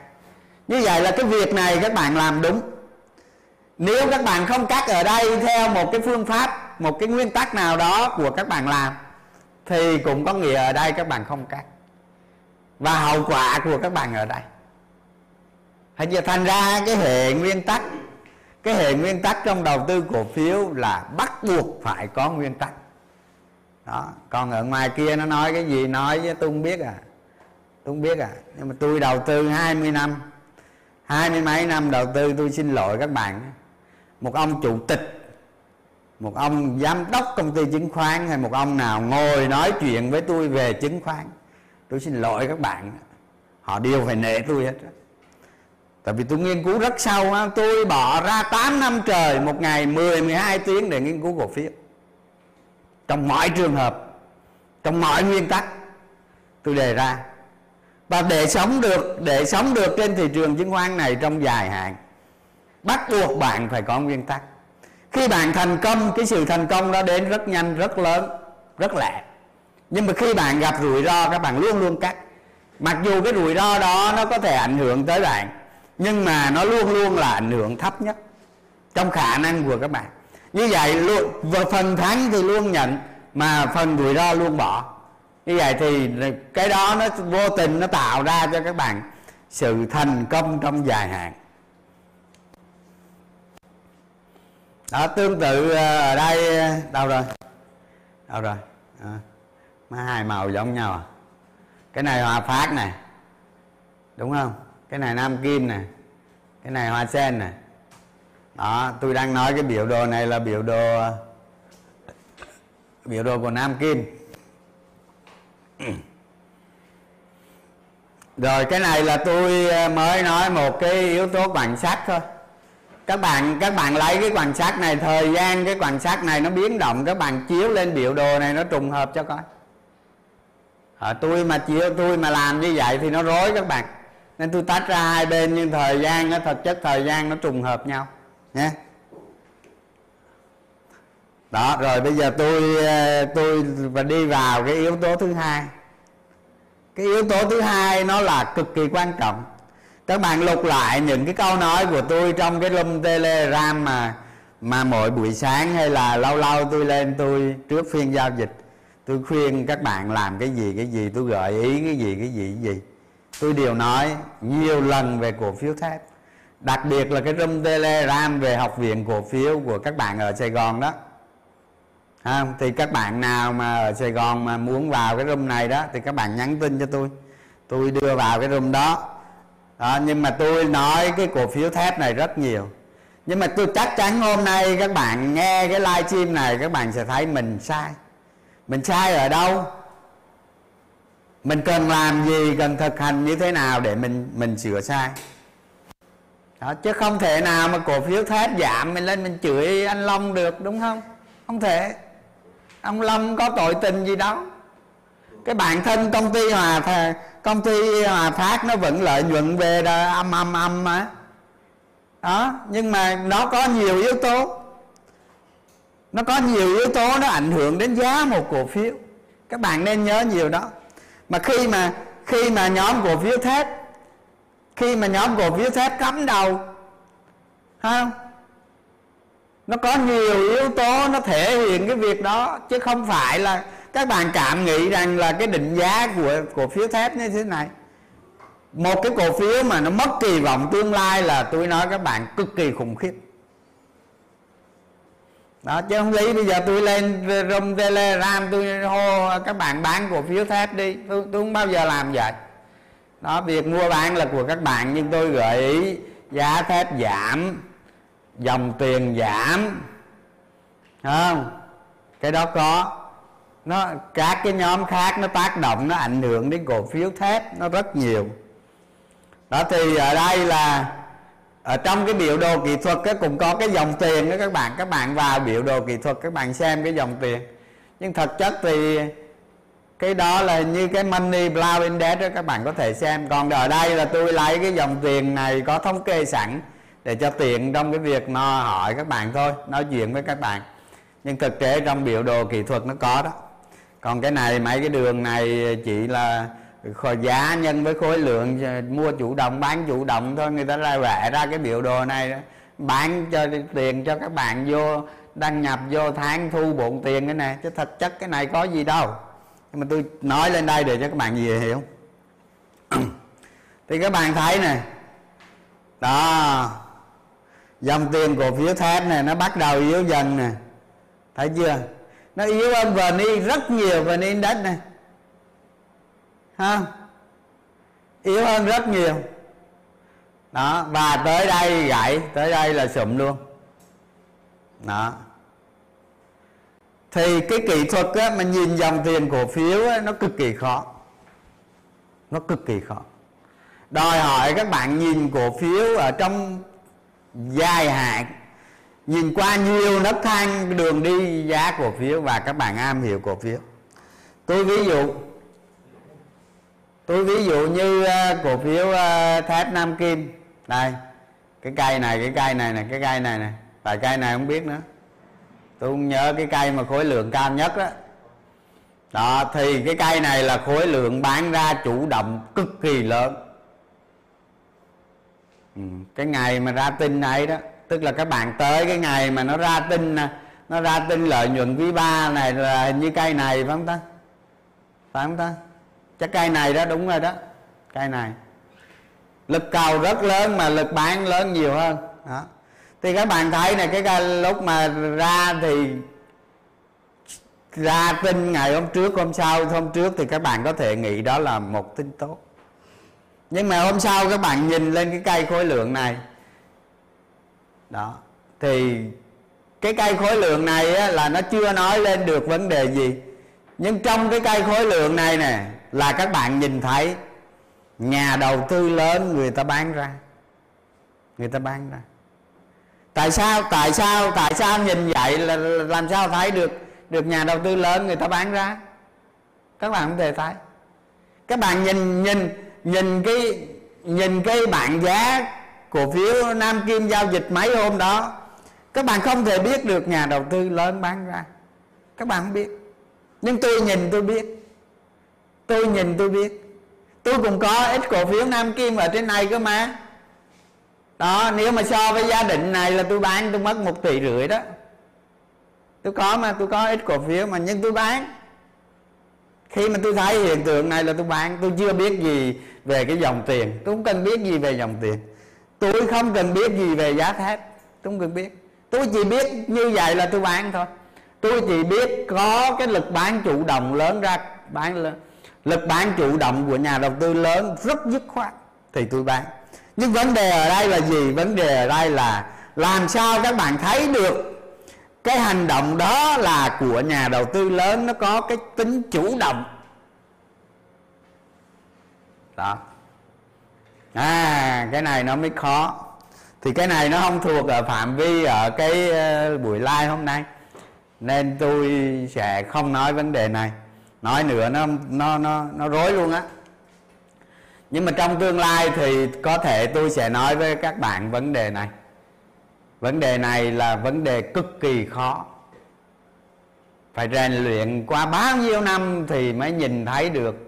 Như vậy là cái việc này các bạn làm đúng. Nếu các bạn không cắt ở đây theo một cái phương pháp, một cái nguyên tắc nào đó của các bạn làm, thì cũng có nghĩa ở đây các bạn không cắt. Và hậu quả của các bạn ở đây. Hay giờ thành ra cái hệ nguyên tắc, cái hệ nguyên tắc trong đầu tư cổ phiếu là bắt buộc phải có nguyên tắc. Đó, còn ở ngoài kia nó nói cái gì nói với tôi không biết à tôi không biết à. Nhưng mà tôi đầu tư 20 năm. Hai mươi mấy năm đầu tư, tôi xin lỗi các bạn. Một ông chủ tịch, một ông giám đốc công ty chứng khoán hay một ông nào ngồi nói chuyện với tôi về chứng khoán, tôi xin lỗi các bạn. Họ đều phải nể tôi hết tại vì tôi nghiên cứu rất sâu tôi bỏ ra 8 năm trời, một ngày 10 12 tiếng để nghiên cứu cổ phiếu. Trong mọi trường hợp, trong mọi nguyên tắc, tôi đề ra và để sống được, để sống được trên thị trường chứng khoán này trong dài hạn, bắt buộc bạn phải có nguyên tắc. Khi bạn thành công, cái sự thành công đó đến rất nhanh, rất lớn, rất lẹ nhưng mà khi bạn gặp rủi ro, các bạn luôn luôn cắt. Mặc dù cái rủi ro đó nó có thể ảnh hưởng tới bạn, nhưng mà nó luôn luôn là ảnh hưởng thấp nhất trong khả năng của các bạn. Như vậy, luôn, phần thắng thì luôn nhận, mà phần rủi ro luôn bỏ như vậy thì cái đó nó vô tình nó tạo ra cho các bạn sự thành công trong dài hạn. Đó tương tự ờ, ở đây đâu rồi? Đâu rồi? À, má hai màu giống nhau à? Cái này hòa phát nè. Đúng không? Cái này nam kim nè. Cái này hoa sen nè. Đó tôi đang nói cái biểu đồ này là biểu đồ biểu đồ của nam kim. Ừ. rồi cái này là tôi ờ, mới nói một cái yếu tố quan sát thôi. Các bạn các bạn lấy cái quan sát này thời gian cái quan sát này nó biến động các bạn chiếu lên biểu đồ này nó trùng hợp cho coi. À, tôi mà chiếu tôi mà làm như vậy thì nó rối các bạn. Nên tôi tách ra hai bên nhưng thời gian nó thực chất thời gian nó trùng hợp nhau. Nhé đó, rồi bây giờ tôi ờ, tôi và đi vào cái yếu tố thứ hai. Cái yếu tố thứ hai nó là cực kỳ quan trọng. Các bạn lục lại những cái câu nói của tôi trong cái room telegram mà mà mỗi buổi sáng hay là lâu lâu tôi lên tôi trước phiên giao dịch. Tôi khuyên các bạn làm cái gì cái gì, tôi gợi ý cái gì cái gì cái gì. Tôi đều nói nhiều lần về cổ phiếu thép. Đặc biệt là cái room telegram về học viện cổ phiếu của các bạn ở sài gòn đó à, thì các bạn nào mà ở sài gòn mà muốn vào cái room này đó thì các bạn nhắn tin cho tôi. Tôi đưa vào cái room đó. Đó, nhưng mà tôi nói cái cổ phiếu thép này rất nhiều. Nhưng mà tôi chắc chắn hôm nay các bạn nghe cái live stream này các bạn sẽ thấy mình sai. Mình sai ở đâu? Mình cần làm gì cần thực hành như thế nào để mình mình sửa sai? Đó, chứ không thể nào mà cổ phiếu thép giảm mình lên mình chửi anh Long được đúng không? Không thể ông Long có tội tình gì đâu. Cái bản thân công ty hòa công ty hòa phát nó vẫn lợi nhuận về đó, âm âm âm mà đó nhưng mà nó có nhiều yếu tố. Nó có nhiều yếu tố nó ảnh hưởng đến giá một cổ phiếu. Các bạn nên nhớ nhiều đó. Mà khi mà khi mà nhóm cổ phiếu thép khi mà nhóm cổ phiếu thép cắm đầu không nó có nhiều yếu tố nó thể hiện cái việc đó chứ không phải là các bạn cảm nghĩ rằng là cái định giá của cổ phiếu thép như thế này. Một cái cổ phiếu mà nó mất kỳ vọng tương lai là tôi nói các bạn cực kỳ khủng khiếp. Đó chứ không lý bây giờ tôi lên rung telegram tôi hô các bạn bán cổ phiếu thép đi. Tôi, tôi không bao giờ làm vậy. Đó việc mua bán là của các bạn nhưng tôi gợi ý giá thép giảm dòng tiền giảm. Không, cái đó có. Nó, các cái nhóm khác nó tác động, nó ảnh hưởng đến cổ phiếu thép nó rất nhiều. Đó, thì ở đây là, ở trong cái biểu đồ kỹ thuật cái cũng có cái dòng tiền đó các bạn các bạn vào biểu đồ kỹ thuật, các bạn xem cái dòng tiền. Nhưng thực chất thì cái đó là như cái money blow index đó các bạn có thể xem. Còn ở đây là tôi lấy cái dòng tiền này có thống kê sẵn để cho tiện trong cái việc nó hỏi các bạn thôi, nói chuyện với các bạn. Nhưng thực tế trong biểu đồ kỹ thuật nó có đó. Còn cái này, mấy cái đường này chỉ là giá nhân với khối lượng ờ, mua chủ động, bán chủ động thôi. Người ta ra vẽ ra cái biểu đồ này đó. bán cho tiền cho các bạn vô, đăng nhập vô tháng, thu bộn tiền cái này. Chứ thực chất cái này có gì đâu. Nhưng mà tôi nói lên đây để cho các bạn gì hiểu. Thì các bạn thấy này đó dòng tiền cổ phiếu thép này nó bắt đầu yếu dần nè. Thấy chưa? Nó yếu hơn vn rất nhiều vn index này. Ha? Yếu hơn rất nhiều. Đó và tới đây gãy tới đây là sụm luôn. Đó. Thì cái kỹ thuật á, mà nhìn dòng tiền cổ phiếu á, nó cực kỳ khó. Nó cực kỳ khó. Đòi hỏi các bạn nhìn cổ phiếu ở trong dài hạn. Nhìn qua nhiều nấc thang đường đi, giá cổ phiếu và các bạn am hiểu cổ phiếu. Tôi ví dụ, tôi ví dụ như ờ, cổ phiếu ờ, thép nam kim. Đây, cái cây này, cái cây này này cái cây này này tại cây này không biết nữa. Tôi không nhớ cái cây mà khối lượng cao nhất đó đó, thì cái cây này là khối lượng bán ra chủ động cực kỳ lớn ừ, cái ngày mà ra tin này đó tức là các bạn tới cái ngày mà nó ra tin nó ra tin lợi nhuận quý ba này là hình như cây này phải không ta? Phải không ta? Chắc cây này đó đúng rồi đó cây này. Lực cầu rất lớn mà lực bán lớn nhiều hơn đó. Thì các bạn thấy này cái cây lúc mà ra thì ra tin ngày hôm trước hôm sau hôm trước thì các bạn có thể nghĩ đó là một tin tốt nhưng mà hôm sau các bạn nhìn lên cái cây khối lượng này. Đó. Thì cái cây khối lượng này á, là nó chưa nói lên được vấn đề gì. Nhưng trong cái cây khối lượng này nè là các bạn nhìn thấy nhà đầu tư lớn người ta bán ra. Người ta bán ra. Tại sao tại sao tại sao nhìn vậy? Là làm sao thấy được được nhà đầu tư lớn người ta bán ra? Các bạn không thể thấy. Các bạn nhìn nhìn nhìn cái nhìn cái bảng giá cổ phiếu Nam Kim giao dịch mấy hôm đó, các bạn không thể biết được nhà đầu tư lớn bán ra. Các bạn không biết. Nhưng tôi nhìn tôi biết. Tôi nhìn tôi biết. Tôi cũng có ít cổ phiếu Nam Kim ở trên này cơ mà. Đó, nếu mà so với gia đình này là tôi bán, tôi mất một tỷ rưỡi đó. Tôi có mà, tôi có ít cổ phiếu mà, nhưng tôi bán. Khi mà tôi thấy hiện tượng này là tôi bán, tôi chưa biết gì về cái dòng tiền, tôi không cần biết gì về dòng tiền. Tôi không cần biết gì về giá thép, tôi không cần biết. Tôi chỉ biết như vậy là tôi bán thôi. Tôi chỉ biết có cái lực bán chủ động lớn ra, bán lớn, lực bán chủ động của nhà đầu tư lớn rất dứt khoát thì tôi bán. Nhưng vấn đề ở đây là gì? Vấn đề ở đây là làm sao các bạn thấy được cái hành động đó là của nhà đầu tư lớn, nó có cái tính chủ động đó. À cái này nó mới khó. Thì cái này nó không thuộc ở phạm vi ở cái ờ, buổi live hôm nay. Nên tôi sẽ không nói vấn đề này. Nói nữa nó nó nó nó rối luôn á. Nhưng mà trong tương lai thì có thể tôi sẽ nói với các bạn vấn đề này. Vấn đề này là vấn đề cực kỳ khó. Phải rèn luyện qua bao nhiêu năm thì mới nhìn thấy được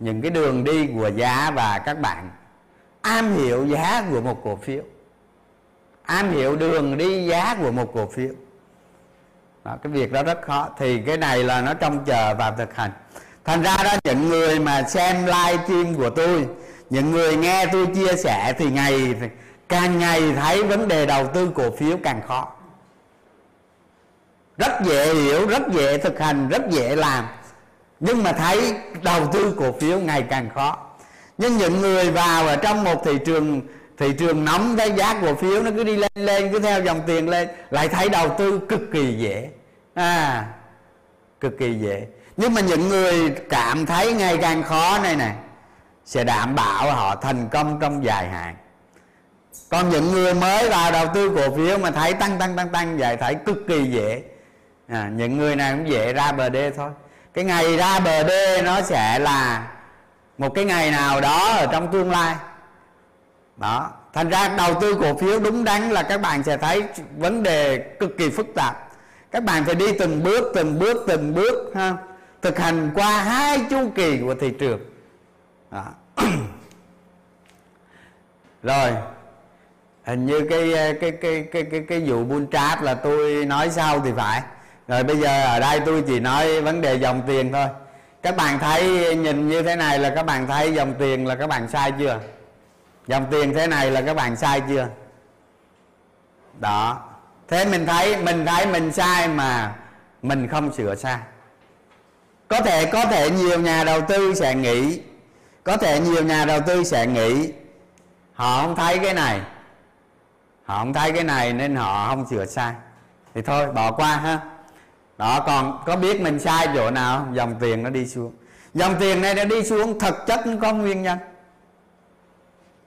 những cái đường đi của giá và các bạn. Am hiểu giá của một cổ phiếu. Am hiểu đường đi giá của một cổ phiếu. Đó, cái việc đó rất khó. Thì cái này là nó trông chờ vào thực hành. Thành ra đó những người mà xem live stream của tôi những người nghe tôi chia sẻ thì ngày càng ngày thấy vấn đề đầu tư cổ phiếu càng khó. Rất dễ hiểu rất dễ thực hành rất dễ làm nhưng mà thấy đầu tư cổ phiếu ngày càng khó. Nhưng những người vào ở trong một thị trường thị trường nóng cái giá cổ phiếu nó cứ đi lên lên cứ theo dòng tiền lên lại thấy đầu tư cực kỳ dễ. À cực kỳ dễ. Nhưng mà những người cảm thấy ngày càng khó này nè sẽ đảm bảo họ thành công trong dài hạn. Còn những người mới vào đầu tư cổ phiếu mà thấy tăng tăng tăng tăng vậy thấy cực kỳ dễ. À, những người này cũng dễ ra bờ đê thôi cái ngày ra bờ đê nó sẽ là một cái ngày nào đó ở trong tương lai. Đó. Thành ra đầu tư cổ phiếu đúng đắn là các bạn sẽ thấy vấn đề cực kỳ phức tạp. Các bạn phải đi từng bước từng bước từng bước, ha, thực hành qua hai chu kỳ của thị trường. Đó. rồi. Hình như cái cái cái cái cái cái vụ bull trap là tôi nói sau thì phải rồi bây giờ ở đây tôi chỉ nói vấn đề dòng tiền thôi. Các bạn thấy nhìn như thế này là các bạn thấy dòng tiền là các bạn sai chưa? Dòng tiền thế này là các bạn sai chưa? Đó. Thế mình thấy mình thấy mình sai mà mình không sửa sai. Có thể có thể nhiều nhà đầu tư sẽ nghĩ có thể nhiều nhà đầu tư sẽ nghĩ họ không thấy cái này. Họ không thấy cái này nên họ không sửa sai. Thì thôi, bỏ qua ha đó còn có biết mình sai chỗ nào dòng tiền nó đi xuống. Dòng tiền này nó đi xuống thực chất nó có nguyên nhân.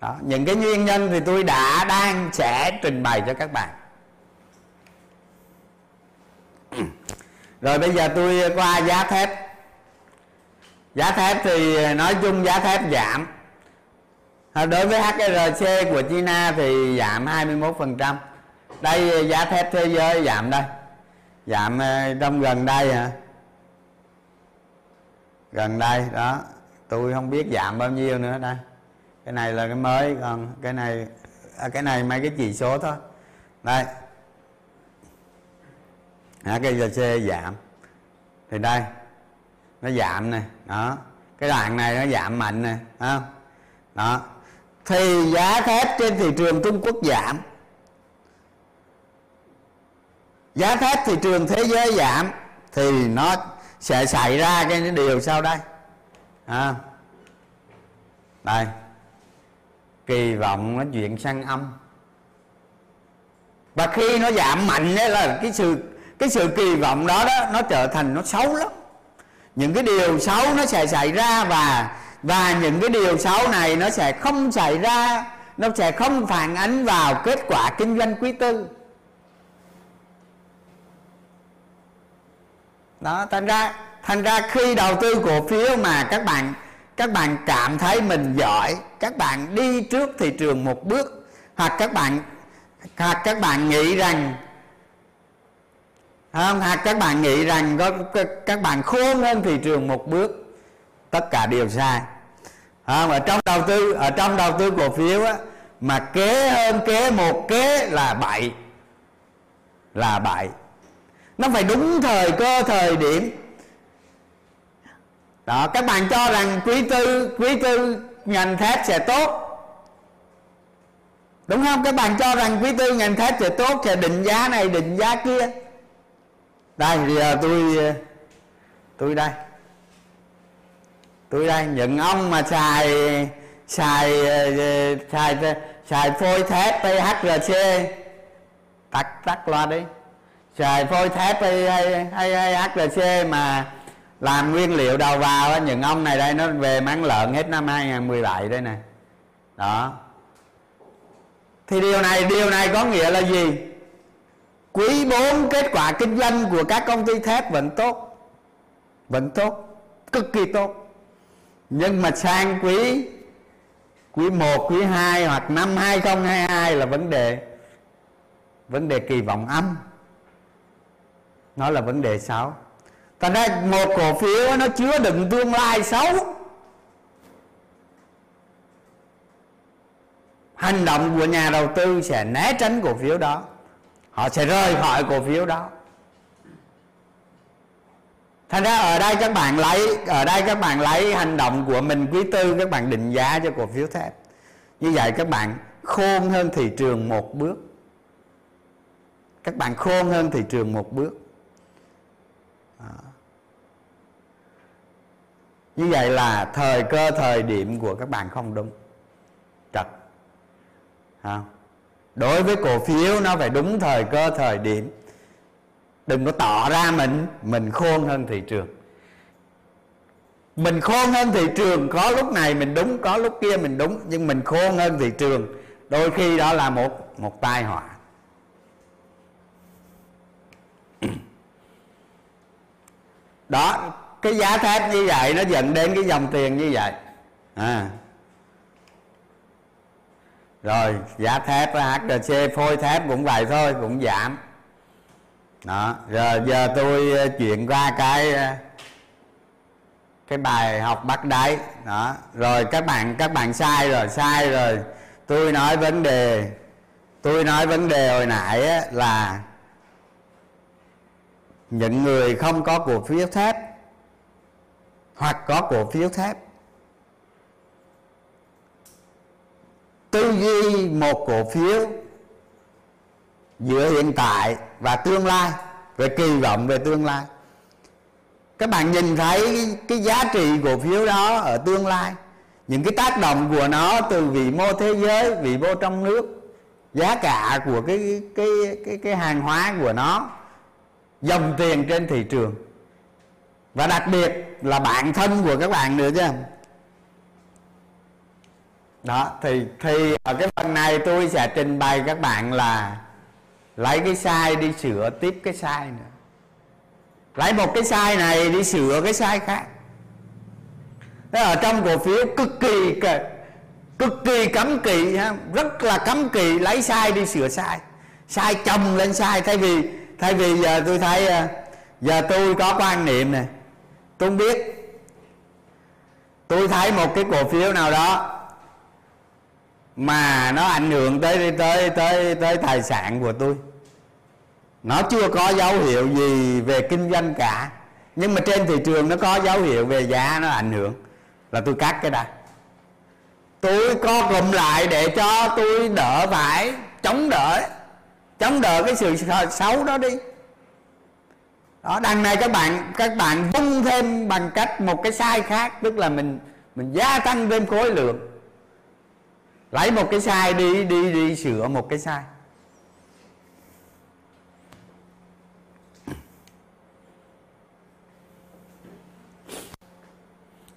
Đó, những cái nguyên nhân thì tôi đã đang sẽ trình bày cho các bạn. Rồi bây giờ tôi qua giá thép. Giá thép thì nói chung giá thép giảm. Ờ, đối với HRC của China thì giảm 21% đây giá thép thế giới giảm đây. Dạ, giảm trong gần đây hả gần đây đó. Tôi không biết giảm bao nhiêu nữa đây cái này là cái mới còn cái này à, cái này mấy cái chỉ số thôi. Đây. À, cái giờ C giảm. Thì đây nó giảm nè đó. Cái đoạn này nó giảm mạnh nè không? Đó. Thì giá thép trên thị trường Trung Quốc giảm giá thép thị trường thế giới giảm thì nó sẽ xảy ra cái điều sau đây. À, đây. Kỳ vọng nó chuyển sang âm. Và khi nó giảm mạnh đấy là cái sự cái sự kỳ vọng đó đó nó trở thành nó xấu lắm. Những cái điều xấu nó sẽ xảy ra và và những cái điều xấu này nó sẽ không xảy ra nó sẽ không phản ánh vào kết quả kinh doanh quý tư. Đó thành ra thành ra khi đầu tư cổ phiếu mà các bạn các bạn cảm thấy mình giỏi các bạn đi trước thị trường một bước hoặc các bạn hoặc các bạn nghĩ rằng không hoặc các bạn nghĩ rằng có các bạn khôn hơn thị trường một bước tất cả đều sai không? ở trong đầu tư ở trong đầu tư cổ phiếu á, mà kế hơn kế một kế là bậy là bậy nó phải đúng thời, cơ thời điểm. Đó, các bạn cho rằng quý tư quý tư ngành thép sẽ tốt. Đúng không? Các bạn cho rằng quý tư ngành thép sẽ tốt, sẽ định giá này, định giá kia. Đây giờ tôi tôi đây. Tôi đây, những ông mà xài xài xài xài phôi thép PHRC tắt tắt loa đi xài phôi thép hay hay, hay, hay HRC mà làm nguyên liệu đầu vào những ông này đây nó về bán lợn hết năm 2017 đây nè. Đó. Thì điều này điều này có nghĩa là gì? Quý 4 kết quả kinh doanh của các công ty thép vẫn tốt vẫn tốt cực kỳ tốt. Nhưng mà sang quý quý 1, quý 2 hoặc năm 2022 là vấn đề vấn đề kỳ vọng âm nó là vấn đề xấu thành ra một cổ phiếu nó chứa đựng tương lai xấu. Hành động của nhà đầu tư sẽ né tránh cổ phiếu đó. Họ sẽ rời khỏi cổ phiếu đó. Thành ra ở đây các bạn lấy, ở đây các bạn lấy hành động của mình, quý tư các bạn định giá cho cổ phiếu thép. Như vậy các bạn khôn hơn thị trường một bước. Các bạn khôn hơn thị trường một bước. Như vậy là thời cơ, thời điểm của các bạn không đúng. Trật. Không? đối với cổ phiếu, nó phải đúng thời cơ, thời điểm. Đừng có tỏ ra mình mình khôn hơn thị trường. Mình khôn hơn thị trường, có lúc này mình đúng, có lúc kia mình đúng, nhưng mình khôn hơn thị trường, đôi khi đó là một một tai họa. Đó cái giá thép như vậy, nó dẫn đến cái dòng tiền như vậy. À. Rồi, giá thép HRC phôi thép cũng vậy thôi, cũng giảm. Đó, rồi giờ tôi ờ, chuyển qua cái ờ, cái bài học bắt đáy. Đó, rồi các bạn các bạn sai rồi sai rồi. Tôi nói vấn đề, tôi nói vấn đề hồi nãy là những người không có cổ phiếu thép hoặc có cổ phiếu thép. Tư duy một cổ phiếu giữa hiện tại và tương lai, về kỳ vọng về tương lai. Các bạn nhìn thấy cái giá trị cổ phiếu đó ở tương lai, những cái tác động của nó từ vị mô thế giới vị mô trong nước, giá cả của cái cái cái cái hàng hóa của nó, dòng tiền trên thị trường và đặc biệt là bạn thân của các bạn nữa chứ. Đó, thì thì ở cái phần này tôi sẽ trình bày các bạn là lấy cái sai đi sửa tiếp cái sai nữa. Lấy một cái sai này đi sửa cái sai khác. Thế ở trong cổ phiếu cực kỳ cực kỳ cấm kỵ rất là cấm kỵ lấy sai đi sửa sai. Sai chồng lên sai, thay vì thay vì giờ tôi thấy ờ, giờ tôi có quan niệm này tôi không biết. Tôi thấy một cái cổ phiếu nào đó mà nó ảnh hưởng tới tới tới tới tài sản của tôi. Nó chưa có dấu hiệu gì về kinh doanh cả. Nhưng mà trên thị trường nó có dấu hiệu về giá nó ảnh hưởng. Là tôi cắt cái đó tôi co cụm lại để cho tôi đỡ phải chống đỡ chống đỡ cái sự xấu đó đi đó đằng này các bạn các bạn vung thêm bằng cách một cái sai khác, tức là mình mình gia tăng thêm khối lượng. Lấy một cái sai đi đi đi sửa một cái sai.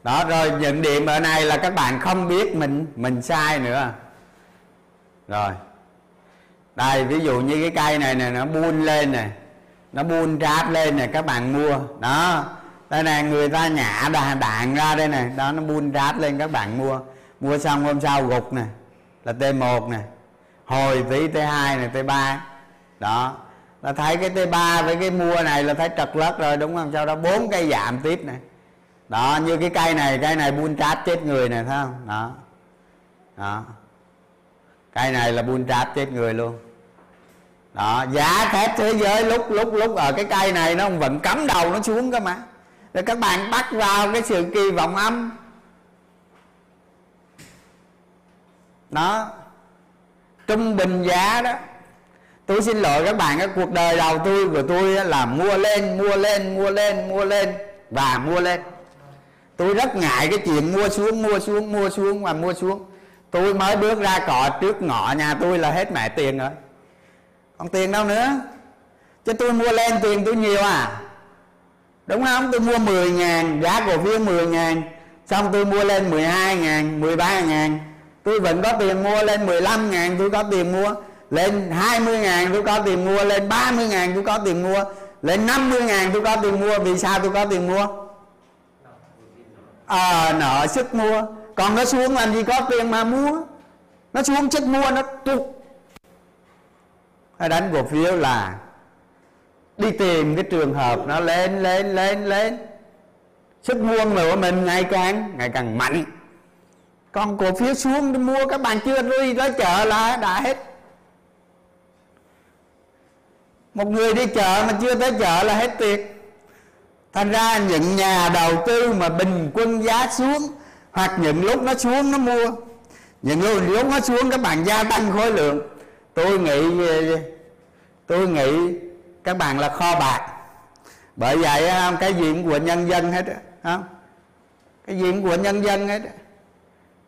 Đó, rồi nhận điểm ở này là các bạn không biết mình mình sai nữa. Rồi. Đây, ví dụ như cái cây này nè, nó buôn lên này nó buôn ráp lên này các bạn mua. Đó. Đây này người ta nhả đà đạn ra đây này đó, nó buôn ráp lên các bạn mua. Mua xong hôm sau gục nè, là t 1 nè. Hồi tí t 2 nè, t 3 đó. Là thấy cái t 3 với cái mua này là thấy trật lất rồi, đúng không? Sau đó bốn cây giảm tiếp này đó, như cái cây này cây này buôn tráp chết người này thấy không? Đó. Đó. Cây này là buôn tráp chết người luôn đó giá thép thế giới lúc lúc lúc ở cái cây này nó vẫn cắm đầu nó xuống cơ mà. Rồi các bạn bắt vào cái sự kỳ vọng âm. Đó, trung bình giá đó. Tôi xin lỗi các bạn, cái cuộc đời đầu tư của tôi là mua lên mua lên mua lên mua lên và mua lên. Tôi rất ngại cái chuyện mua xuống mua xuống mua xuống và mua xuống. Tôi mới bước ra cọ trước ngõ, nhà tôi là hết mẹ tiền rồi còn tiền đâu nữa? Chứ tôi mua lên tiền tôi nhiều à? Đúng không? Tôi mua 10 ngàn giá cổ phiếu 10 ngàn xong tôi mua lên 12 ngàn 13 ngàn. Tôi vẫn có tiền mua lên 15 ngàn tôi có tiền mua lên 20 ngàn tôi có tiền mua lên 30 ngàn tôi có tiền mua lên 50 ngàn tôi có tiền mua. Vì sao tôi có tiền mua? À, nợ sức mua. Còn nó xuống làm gì có tiền mà mua. Nó xuống chất mua nó tụt hay đánh cổ phiếu là đi tìm cái trường hợp nó lên lên lên lên. Sức mua của mình ngày càng ngày càng mạnh. Còn cổ phiếu xuống đi mua, các bạn chưa đi tới chợ là đã hết. Một người đi chợ mà chưa tới chợ là hết tiền. Thành ra những nhà đầu tư mà bình quân giá xuống, hoặc những lúc nó xuống nó mua. Những lúc nó xuống, các bạn gia tăng khối lượng tôi nghĩ tôi nghĩ các bạn là kho bạc. Bởi vậy à, cái gì cũng của nhân dân hết không cái gì cũng của nhân dân hết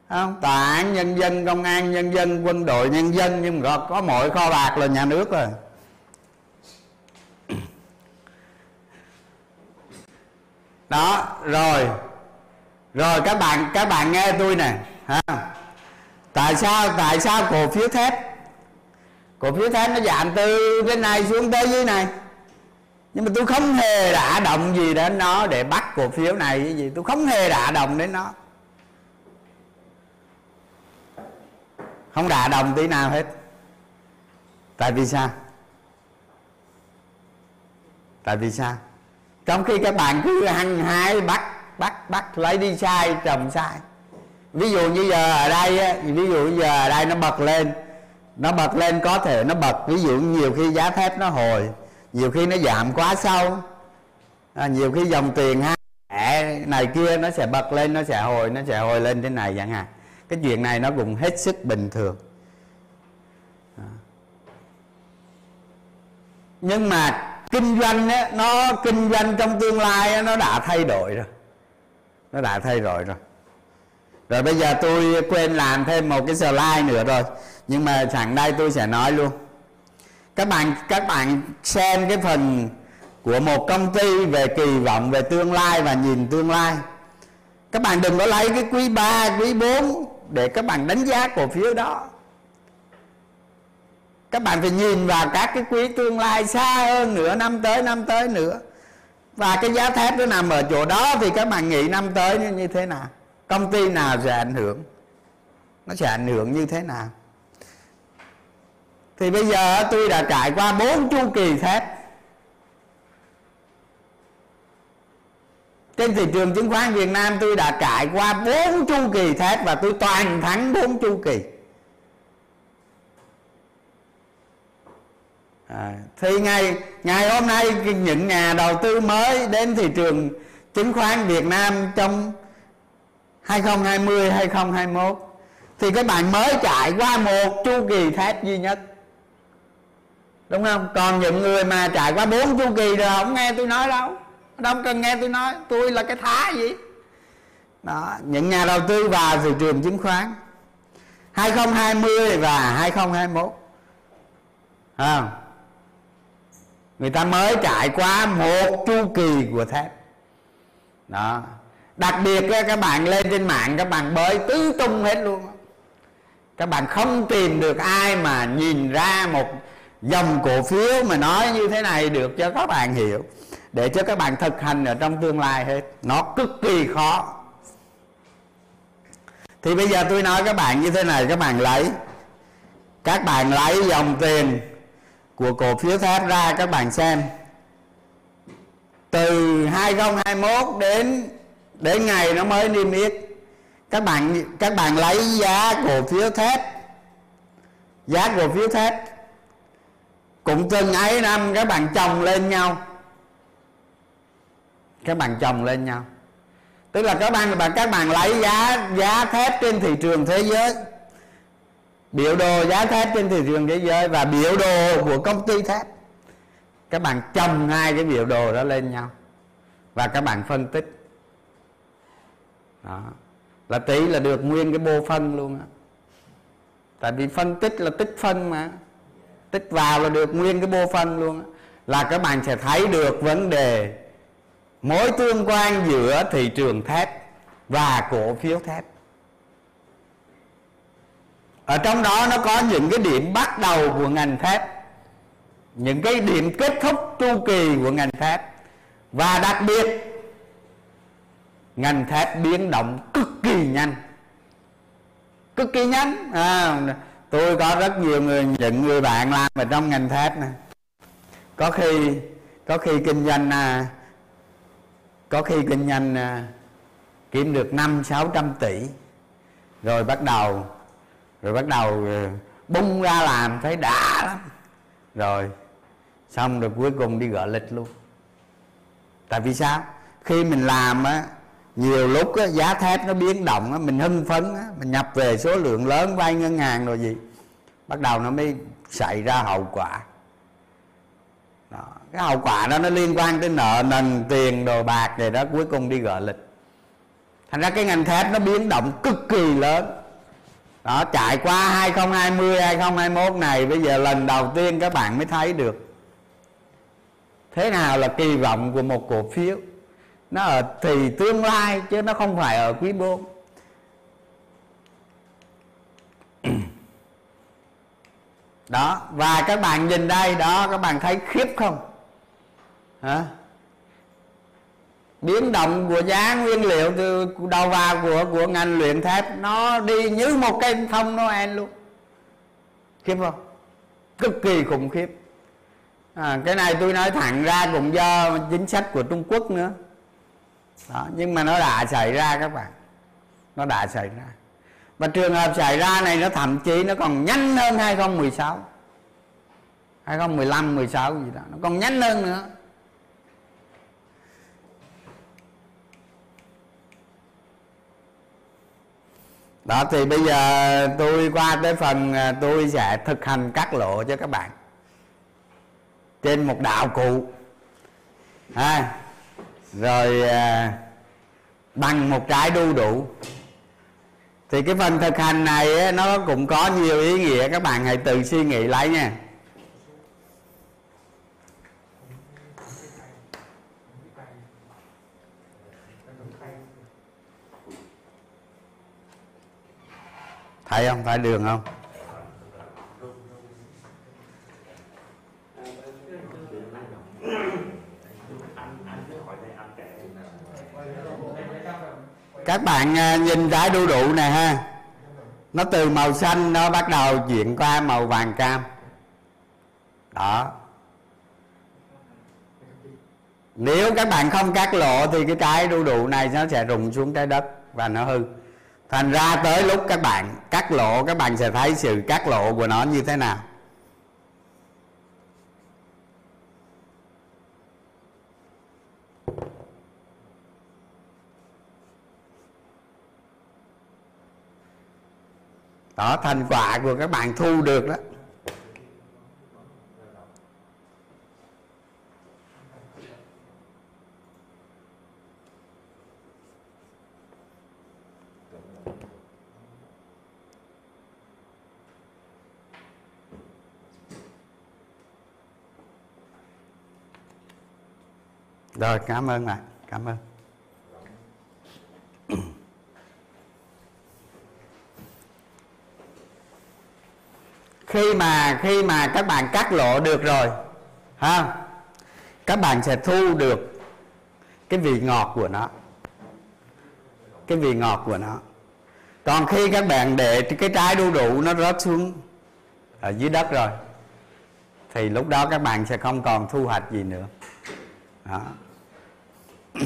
không tòa án nhân dân công an nhân dân quân đội nhân dân nhưng mà có, mọi kho bạc là nhà nước rồi. Đó rồi. Rồi các bạn các bạn nghe tôi nè tại sao tại sao cổ phiếu thép cổ phiếu thép nó giảm từ trên này xuống tới dưới này. Nhưng mà tôi không hề đả động gì đến nó để bắt cổ phiếu này cái gì. Tôi không hề đả động đến nó. Không đả động tí nào hết. Tại vì sao? Tại vì sao? Trong khi các bạn cứ hăng hái bắt bắt bắt, lấy đi sai, trồng sai. Ví dụ như giờ ở đây ví dụ như giờ ở đây nó bật lên nó bật lên có thể nó bật ví dụ nhiều khi giá thép nó hồi nhiều khi nó giảm quá sâu. À, nhiều khi dòng tiền ha, này kia nó sẽ bật lên nó sẽ hồi nó sẽ hồi lên thế này chẳng hạn. Cái chuyện này nó cũng hết sức bình thường. À. nhưng mà kinh doanh á, nó kinh doanh trong tương lai á, nó đã thay đổi rồi. Nó đã thay đổi rồi rồi bây giờ tôi quên làm thêm một cái slide nữa rồi. Nhưng mà sẵn đây tôi sẽ nói luôn. Các bạn các bạn xem cái phần của một công ty về kỳ vọng về tương lai và nhìn tương lai. Các bạn đừng có lấy cái quý 3, quý 4 để các bạn đánh giá cổ phiếu đó. Các bạn phải nhìn vào các cái quý tương lai xa hơn nữa năm tới năm tới nữa. Và cái giá thép nó nằm ở chỗ đó thì các bạn nghĩ năm tới như, như thế nào? Công ty nào sẽ ảnh hưởng? Nó sẽ ảnh hưởng như thế nào? Thì bây giờ tôi đã trải qua bốn chu kỳ thép. Trên thị trường chứng khoán Việt Nam tôi đã trải qua bốn chu kỳ thép và tôi toàn thắng bốn chu kỳ. À, thì ngày ngày hôm nay những nhà đầu tư mới đến thị trường chứng khoán Việt Nam trong 2020 2021 thì các bạn mới trải qua một chu kỳ thép duy nhất. Đúng không? Còn những người mà trải qua bốn chu kỳ rồi không nghe tôi nói đâu. Đâu cần nghe tôi nói. Tôi là cái thá gì? Đó, những nhà đầu tư vào thị trường chứng khoán. 2020 và 2021 không người ta mới trải qua một chu kỳ của thép. Đó đặc biệt các bạn lên trên mạng, các bạn bới tứ tung hết luôn. Các bạn không tìm được ai mà nhìn ra một dòng cổ phiếu mà nói như thế này được cho các bạn hiểu. Để cho các bạn thực hành ở trong tương lai hết. Nó cực kỳ khó. Thì bây giờ tôi nói các bạn như thế này, các bạn lấy. Các bạn lấy dòng tiền của cổ phiếu thép ra, các bạn xem. Từ 2021 đến để ngày nó mới niêm yết. Các bạn các bạn lấy giá cổ phiếu thép. Giá cổ phiếu thép. Cũng từng ấy năm, các bạn chồng lên nhau. Các bạn chồng lên nhau. Tức là các bạn các bạn lấy giá giá thép trên thị trường thế giới. Biểu đồ giá thép trên thị trường thế giới và biểu đồ của công ty thép. Các bạn chồng hai cái biểu đồ đó lên nhau. Và các bạn phân tích đó. Là tỷ là được nguyên cái bô phân luôn á. Tại vì phân tích là tích phân mà. Tích vào là được nguyên cái bô phân luôn á. Là các bạn sẽ thấy được vấn đề mối tương quan giữa thị trường thép và cổ phiếu thép. Ở trong đó nó có những cái điểm bắt đầu của ngành thép, những cái điểm kết thúc chu kỳ của ngành thép. Và đặc biệt ngành thép biến động cực kỳ nhanh. Cực kỳ nhanh. À, tôi có rất nhiều người những người bạn làm ở trong ngành thép này có khi có khi kinh doanh à, có khi kinh doanh à, kiếm được năm sáu trăm tỷ. Rồi bắt đầu rồi bắt đầu ờ, bung ra làm thấy đã lắm. Rồi xong rồi cuối cùng đi gỡ lịch luôn. Tại vì sao? Khi mình làm á nhiều lúc á, giá thép nó biến động á, mình hưng phấn á, mình nhập về số lượng lớn vay ngân hàng rồi gì. Bắt đầu nó mới xảy ra hậu quả. Đó. cái hậu quả đó nó liên quan tới nợ nần tiền đồ bạc này đó cuối cùng đi gỡ lịch. Thành ra cái ngành thép nó biến động cực kỳ lớn. Đó trải qua 2020 2021 này bây giờ lần đầu tiên các bạn mới thấy được. Thế nào là kỳ vọng của một cổ phiếu? Nó ở thì tương lai chứ nó không phải ở quý 4 đó và các bạn nhìn đây đó các bạn thấy khiếp không? Hả? Biến động của giá nguyên liệu từ đầu vào của của ngành luyện thép nó đi như một cây thông Noel luôn. Khiếp không? Cực kỳ khủng khiếp. À, cái này tôi nói thẳng ra cũng do chính sách của Trung Quốc nữa đó, nhưng mà nó đã xảy ra các bạn. Nó đã xảy ra. Và trường hợp xảy ra này nó thậm chí nó còn nhanh hơn 2016 2015 16 gì đó. Nó còn nhanh hơn nữa. Đó thì bây giờ tôi qua tới phần à, tôi sẽ thực hành cắt lộ cho các bạn. Trên một đạo cụ. À, rồi à, bằng một trái đu đủ. Thì cái phần thực hành này nó cũng có nhiều ý nghĩa. Các bạn hãy tự suy nghĩ lại nha. Thấy không? Thấy đường không? Các bạn à, nhìn trái đu đủ này ha. Nó từ màu xanh nó bắt đầu chuyển qua màu vàng cam. Đó. Nếu các bạn không cắt lộ thì cái trái đu đủ này nó sẽ rụng xuống trái đất và nó hư. Thành ra tới lúc các bạn cắt lộ các bạn sẽ thấy sự cắt lộ của nó như thế nào. Đó, thành quả của các bạn thu được đó. Rồi, cảm ơn bạn. Cảm ơn. Khi mà khi mà các bạn cắt lộ được rồi, ha, các bạn sẽ thu được cái vị ngọt của nó, cái vị ngọt của nó còn khi các bạn để cái trái đu đủ nó rớt xuống ở dưới đất rồi, thì lúc đó các bạn sẽ không còn thu hoạch gì nữa đó.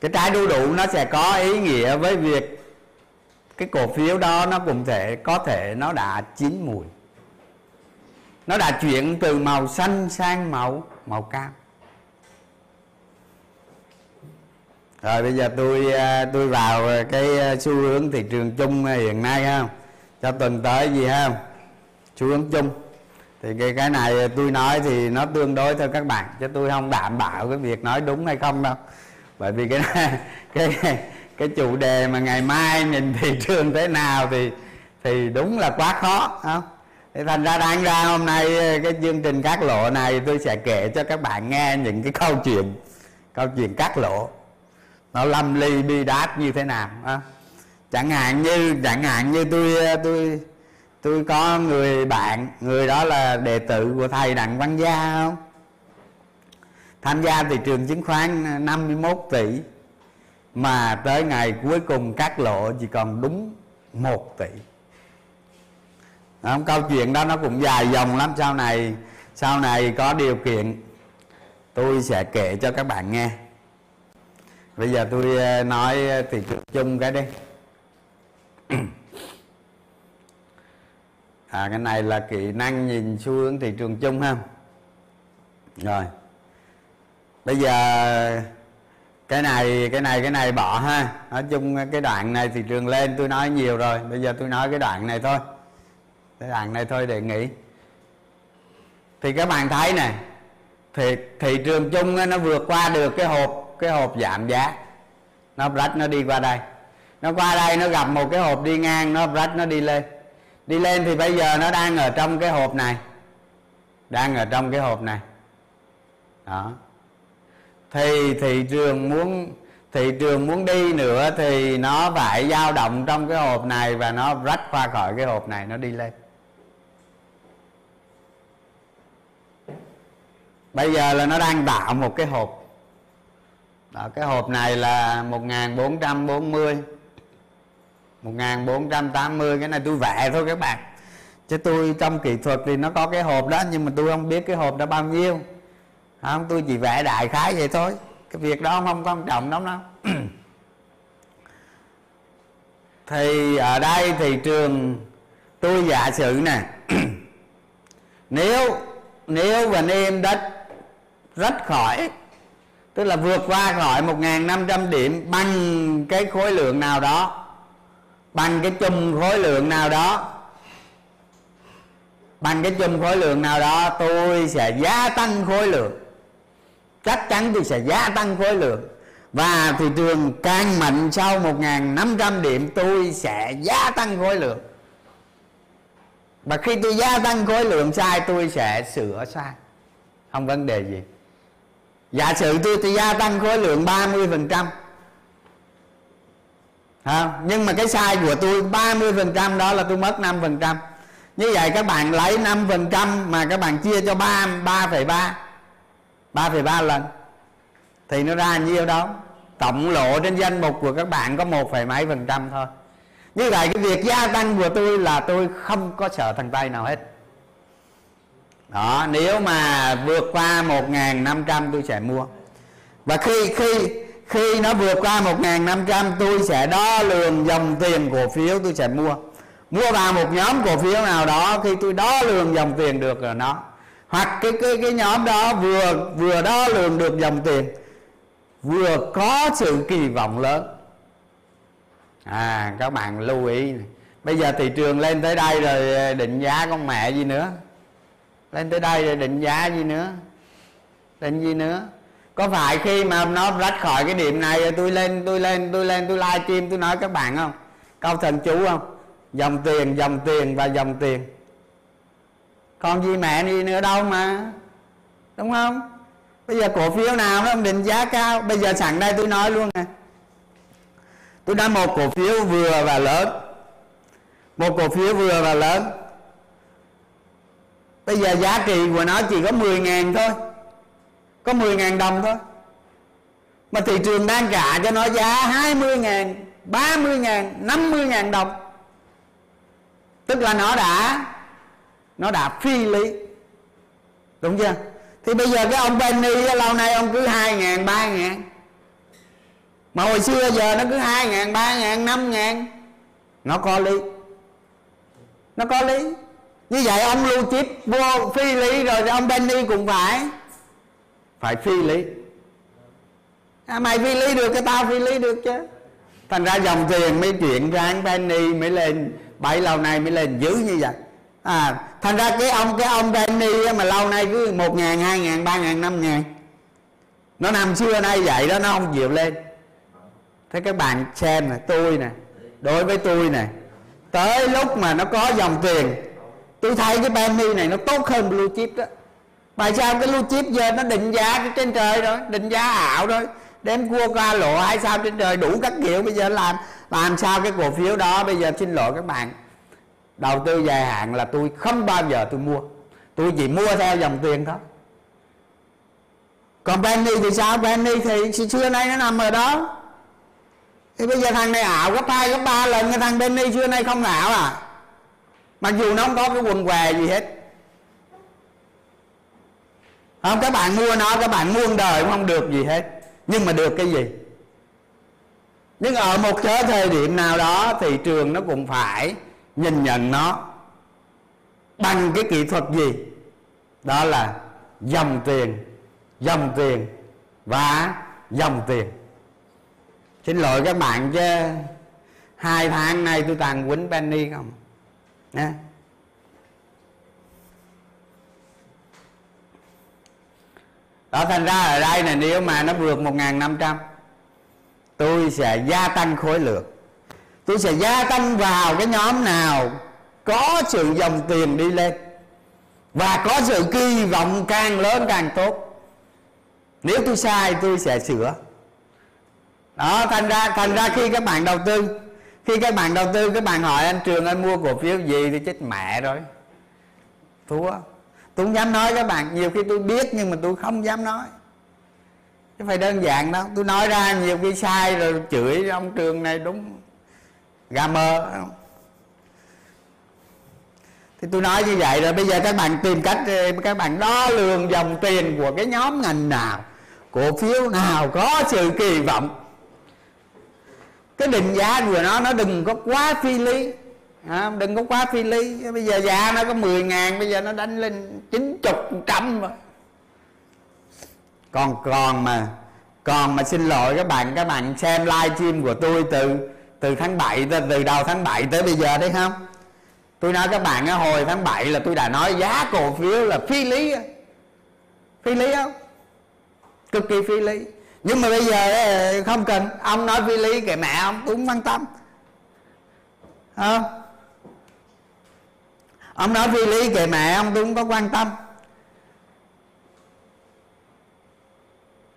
cái trái đu đủ nó sẽ có ý nghĩa với việc cái cổ phiếu đó nó cũng thể có thể nó đã chín mùi. Nó đã chuyển từ màu xanh sang màu màu cam. Rồi bây giờ tôi à, tôi vào cái xu hướng thị trường chung hiện nay ha. Cho tuần tới gì ha. Xu hướng chung. Thì cái cái này tôi nói thì nó tương đối thôi các bạn chứ tôi không đảm bảo cái việc nói đúng hay không đâu. Bởi vì cái này, cái cái chủ đề mà ngày mai nhìn thị trường thế nào thì thì đúng là quá khó không? Thì thành ra đáng ra hôm nay ờ, cái chương trình cắt lộ này tôi sẽ kể cho các bạn nghe những cái câu chuyện câu chuyện cắt lộ. Nó lâm ly bi đát như thế nào à. chẳng hạn như, chẳng hạn như tôi ờ, tôi tôi có người bạn, người đó là đệ tử của thầy đặng văn gia, không? Tham gia thị trường chứng khoán ờ, 51 tỷ mà tới ngày cuối cùng cắt lộ chỉ còn đúng 1 tỷ. Không, câu chuyện đó nó cũng dài dòng lắm. Sau này sau này có điều kiện, tôi sẽ kể cho các bạn nghe. Bây giờ tôi ờ, nói thị trường chung cái đi. À cái này là kỹ năng nhìn xu hướng thị trường chung ha. Rồi. Bây giờ cái này cái này cái này bỏ ha. Nói chung cái đoạn này thị trường lên, tôi nói nhiều rồi. Bây giờ tôi nói cái đoạn này thôi. Cái đoạn này thôi để nghỉ. Thì các bạn thấy này thì thị trường chung nó vượt qua được cái hộp cái hộp giảm giá. Nó rách nó đi qua đây. Nó qua đây, nó gặp một cái hộp đi ngang, nó rách nó đi lên. Đi lên thì bây giờ nó đang ở trong cái hộp này. Đang ở trong cái hộp này. Đó thì thị trường muốn thị trường muốn đi nữa thì nó phải dao động trong cái hộp này và nó rách qua khỏi cái hộp này nó đi lên. Bây giờ là nó đang tạo một cái hộp. Đó, cái hộp này là 1440 1480 cái này tôi vẽ thôi các bạn. Chứ tôi trong kỹ thuật thì nó có cái hộp đó nhưng mà tôi không biết cái hộp đó bao nhiêu. À, không tôi chỉ vẽ đại khái vậy thôi. Cái việc đó không quan trọng lắm đâu. Thì ở đây thị trường tôi giả sử nè. Nếu nếu và niêm đất rất khỏi, tức là vượt qua khỏi 1.500 điểm bằng cái khối lượng nào đó, bằng cái chùm khối lượng nào đó, bằng cái chùm khối lượng nào đó, tôi sẽ gia tăng khối lượng chắc chắn tôi sẽ gia tăng khối lượng. Và thị trường càng mạnh sau 1.500 điểm tôi sẽ gia tăng khối lượng. Và khi tôi gia tăng khối lượng sai tôi sẽ sửa sai. Không vấn đề gì. Giả sử tôi tôi gia tăng khối lượng 30 phần trăm. Nhưng mà cái sai của tôi 30 phần trăm đó là tôi mất 5 phần trăm. Như vậy các bạn lấy 5 phần trăm mà các bạn chia cho 3 3,3 3,3 lần. Thì nó ra nhiêu đâu tổng lộ trên danh mục của các bạn có một phẩy mấy phần trăm thôi. Như vậy cái việc gia tăng của tôi là tôi không có sợ thằng tay nào hết. Đó nếu mà vượt qua 1.500 tôi sẽ mua. Và khi khi khi nó vượt qua 1.500 tôi sẽ đo lường dòng tiền cổ phiếu tôi sẽ mua. Mua vào một nhóm cổ phiếu nào đó khi tôi đo lường dòng tiền được rồi nó hoặc cái cái cái nhóm đó vừa vừa đo lường được dòng tiền, vừa có sự kỳ vọng lớn. À các bạn lưu ý này. bây giờ thị trường lên tới đây rồi à, định giá con mẹ gì nữa? Lên tới đây rồi định giá gì nữa? Định gì nữa? Có phải khi mà nó rách khỏi cái điểm này, tôi lên tôi lên tôi lên, tôi live stream tôi nói các bạn không? Câu thần chú không? Dòng tiền dòng tiền và dòng tiền còn gì mẹ gì nữa đâu mà. Đúng không? Bây giờ cổ phiếu nào nó định giá cao? Bây giờ sẵn đây tôi nói luôn nè. Tôi đã một cổ phiếu vừa và lớn. Một cổ phiếu vừa và lớn. Bây giờ giá trị của nó chỉ có 10 ngàn thôi. Có 10 ngàn đồng thôi. Mà thị trường đang trả cho nó giá 20 ngàn 30 ngàn 50 ngàn đồng. Tức là nó đã nó đã phi lý. Đúng chưa? Thì bây giờ cái ông Benny lâu nay ông cứ hai ngàn ba ngàn. Mà hồi xưa giờ nó cứ hai ngàn ba ngàn năm ngàn. Nó có lý. Nó có lý. Như vậy ông lưu chip vô phi lý rồi thì ông Benny cũng phải phải phi lý. À, mày phi lý được cái tao phi lý được chứ. Thành ra dòng tiền mới chuyển ráng Benny mới lên bảy lâu nay mới lên dữ như vậy à thành ra cái ông cái ông Benny mà lâu nay cứ một ngàn, hai ngàn, ba ngàn, năm ngàn. Nó nằm xưa nay vậy đó, nó không chịu lên. Thế các bạn xem nè, tôi nè, đối với tôi nè, tới lúc mà nó có dòng tiền, tôi thấy cái Benny này nó tốt hơn blue chip đó. Tại sao cái blue chip giờ nó định giá trên trời rồi, định giá ảo rồi? Đem cua qua lộ hay sao trên trời đủ các kiểu, bây giờ làm làm sao cái cổ phiếu đó? Bây giờ xin lỗi các bạn đầu tư dài hạn là tôi không bao giờ tôi mua. Tôi chỉ mua theo dòng tiền thôi. Còn Benny thì sao? Benny thì xưa nay nó nằm ở đó. Thì bây giờ thằng này ảo gấp hai, gấp ba lần, cái thằng Benny xưa nay không ảo à. Mặc dù nó không có cái quần què gì hết. Không, các bạn mua nó, các bạn muôn đời cũng không được gì hết. Nhưng mà được cái gì? Nhưng ở một cái thời điểm nào đó thị trường nó cũng phải nhìn nhận nó bằng cái kỹ thuật gì? Đó là dòng tiền dòng tiền và dòng tiền. Xin lỗi các bạn chứ, hai tháng nay tôi toàn quýnh penny không? Nha. Đó, thành ra ở đây này nếu mà nó vượt 1.500 tôi sẽ gia tăng khối lượng tôi sẽ gia tăng vào cái nhóm nào có sự dòng tiền đi lên và có sự kỳ vọng càng lớn càng tốt. Nếu tôi sai, tôi sẽ sửa. Đó, thành ra thành ra khi các bạn đầu tư, khi các bạn đầu tư, các bạn hỏi anh trường anh mua cổ phiếu gì thì chết mẹ rồi. Thua. Tôi không dám nói các bạn, nhiều khi tôi biết nhưng mà tôi không dám nói. Chứ phải đơn giản đâu tôi nói ra nhiều khi sai rồi chửi ông trường này đúng gà thì tôi nói như vậy rồi bây giờ các bạn tìm cách ờ, các bạn đo lường dòng tiền của cái nhóm ngành nào cổ phiếu nào có sự kỳ vọng. Cái định giá của nó nó đừng có quá phi lý à, đừng có quá phi lý. Bây giờ giá nó có 10 ngàn bây giờ nó đánh lên chín chục trăm rồi. Còn còn mà còn mà xin lỗi các bạn các bạn xem live stream của tôi từ từ tháng 7 từ, đầu tháng 7 tới bây giờ đấy không? Tôi nói các bạn hồi tháng 7 là tôi đã nói giá cổ phiếu là phi lý phi lý không? Cực kỳ phi lý. Nhưng mà bây giờ ờ, không cần. Ông nói phi lý kệ mẹ ông tôi quan tâm. Không ông nói phi lý kệ mẹ ông tôi cũng có quan tâm.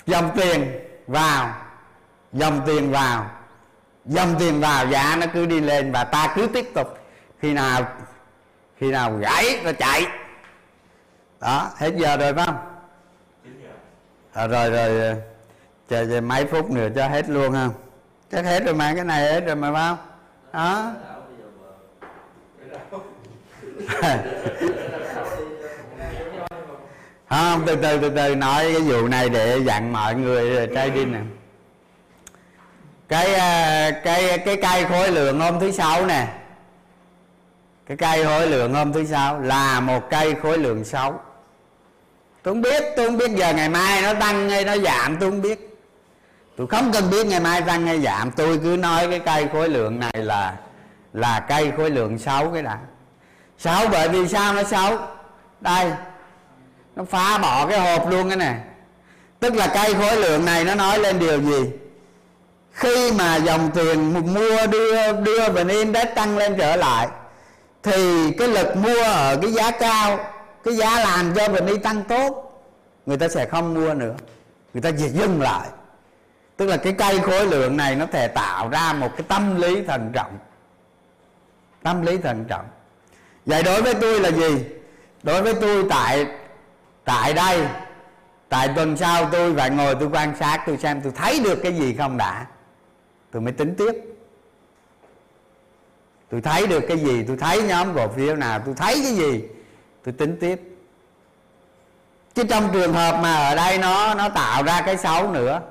Dòng tiền vào. Dòng tiền vào dòng tiền vào giá nó cứ đi lên và ta cứ tiếp tục. Khi nào khi nào gãy nó chạy. Đó hết giờ rồi phải không? À, rồi rồi. Chờ, chờ mấy phút nữa cho hết luôn không chắc hết rồi mà cái này hết rồi mà phải không? Đó. Không từ từ từ từ nói cái vụ này để dặn mọi người trai đi nè cái à, cái cái cây khối lượng hôm thứ sáu nè. Cái cây khối lượng hôm thứ sáu là một cây khối lượng xấu tôi không biết, tôi không biết giờ ngày mai nó tăng hay nó giảm, tôi không biết. Tôi không cần biết ngày mai tăng hay giảm, tôi cứ nói cái cây khối lượng này là là cây khối lượng xấu cái đã. Xấu bởi vì sao nó xấu đây, nó phá bỏ cái hộp luôn cái này tức là cây khối lượng này nó nói lên điều gì? Khi mà dòng tiền mua đưa đưa vn index tăng lên trở lại, thì cái lực mua ở cái giá cao, cái giá làm cho vn index tăng tốt, người ta sẽ không mua nữa. Người ta chỉ dừng lại. Tức là cái cây khối lượng này nó thể tạo ra một cái tâm lý thận trọng. Tâm lý thận trọng. Vậy đối với tôi là gì? Đối với tôi tại tại đây, tại tuần sau tôi phải ngồi tôi quan sát, tôi xem tôi thấy được cái gì không đã tôi mới tính tiếp. Tôi thấy được cái gì tôi thấy nhóm cổ phiếu nào tôi thấy cái gì tôi tính tiếp. Chứ trong trường hợp mà ở đây nó nó tạo ra cái xấu nữa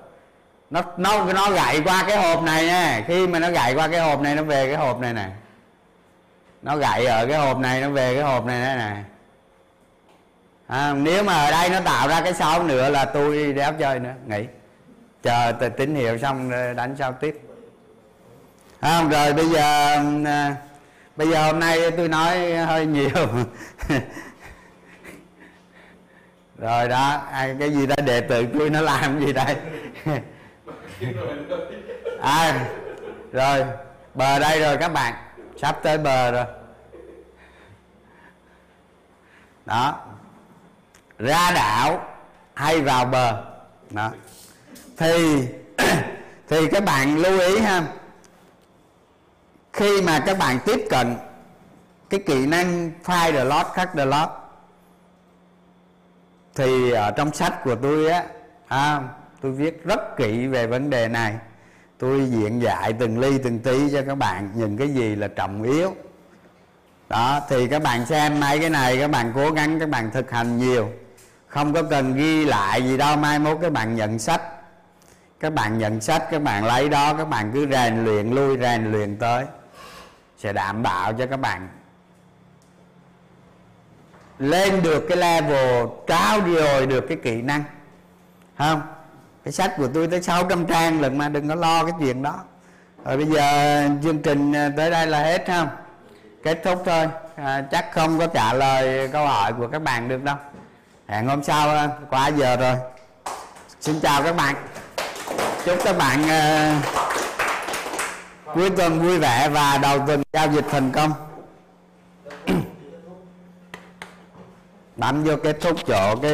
nó nó nó gậy qua cái hộp này nha. Khi mà nó gậy qua cái hộp này nó về cái hộp này nè. Nó gậy ở cái hộp này nó về cái hộp này nè này à, nếu mà ở đây nó tạo ra cái xấu nữa là tôi đi đéo chơi nữa. Nghỉ. Chờ tín hiệu xong đánh sao tiếp không, rồi bây giờ à, bây giờ hôm nay tôi nói hơi nhiều. Rồi đó cái gì đó đệ tử tôi nó làm gì đây? À rồi, bờ đây rồi các bạn, sắp tới bờ rồi. Đó, ra đảo hay vào bờ? Đó. Thì thì các bạn lưu ý ha khi mà các bạn tiếp cận cái kỹ năng find the loss cut the loss thì ở trong sách của tôi á à, tôi viết rất kỹ về vấn đề này. Tôi diện dạy từng ly từng tí cho các bạn nhìn cái gì là trọng yếu. Đó thì các bạn xem mấy cái này các bạn cố gắng các bạn thực hành nhiều. Không có cần ghi lại gì đâu mai mốt các bạn nhận sách. Các bạn nhận sách các bạn lấy đó các bạn cứ rèn luyện lui rèn luyện tới sẽ đảm bảo cho các bạn lên được cái level cao rồi được cái kỹ năng. Không? Cái sách của tôi tới 600 trang lần mà đừng có lo cái chuyện đó. Rồi bây giờ chương trình à, tới đây là hết không? Kết thúc thôi. À, chắc không có trả lời câu hỏi của các bạn được đâu. Hẹn hôm sau à, quá giờ rồi. Xin chào các bạn. Chúc các bạn uh, cuối tuần vui vẻ và đầu tuần giao dịch thành công. Bấm vô kết thúc chỗ cái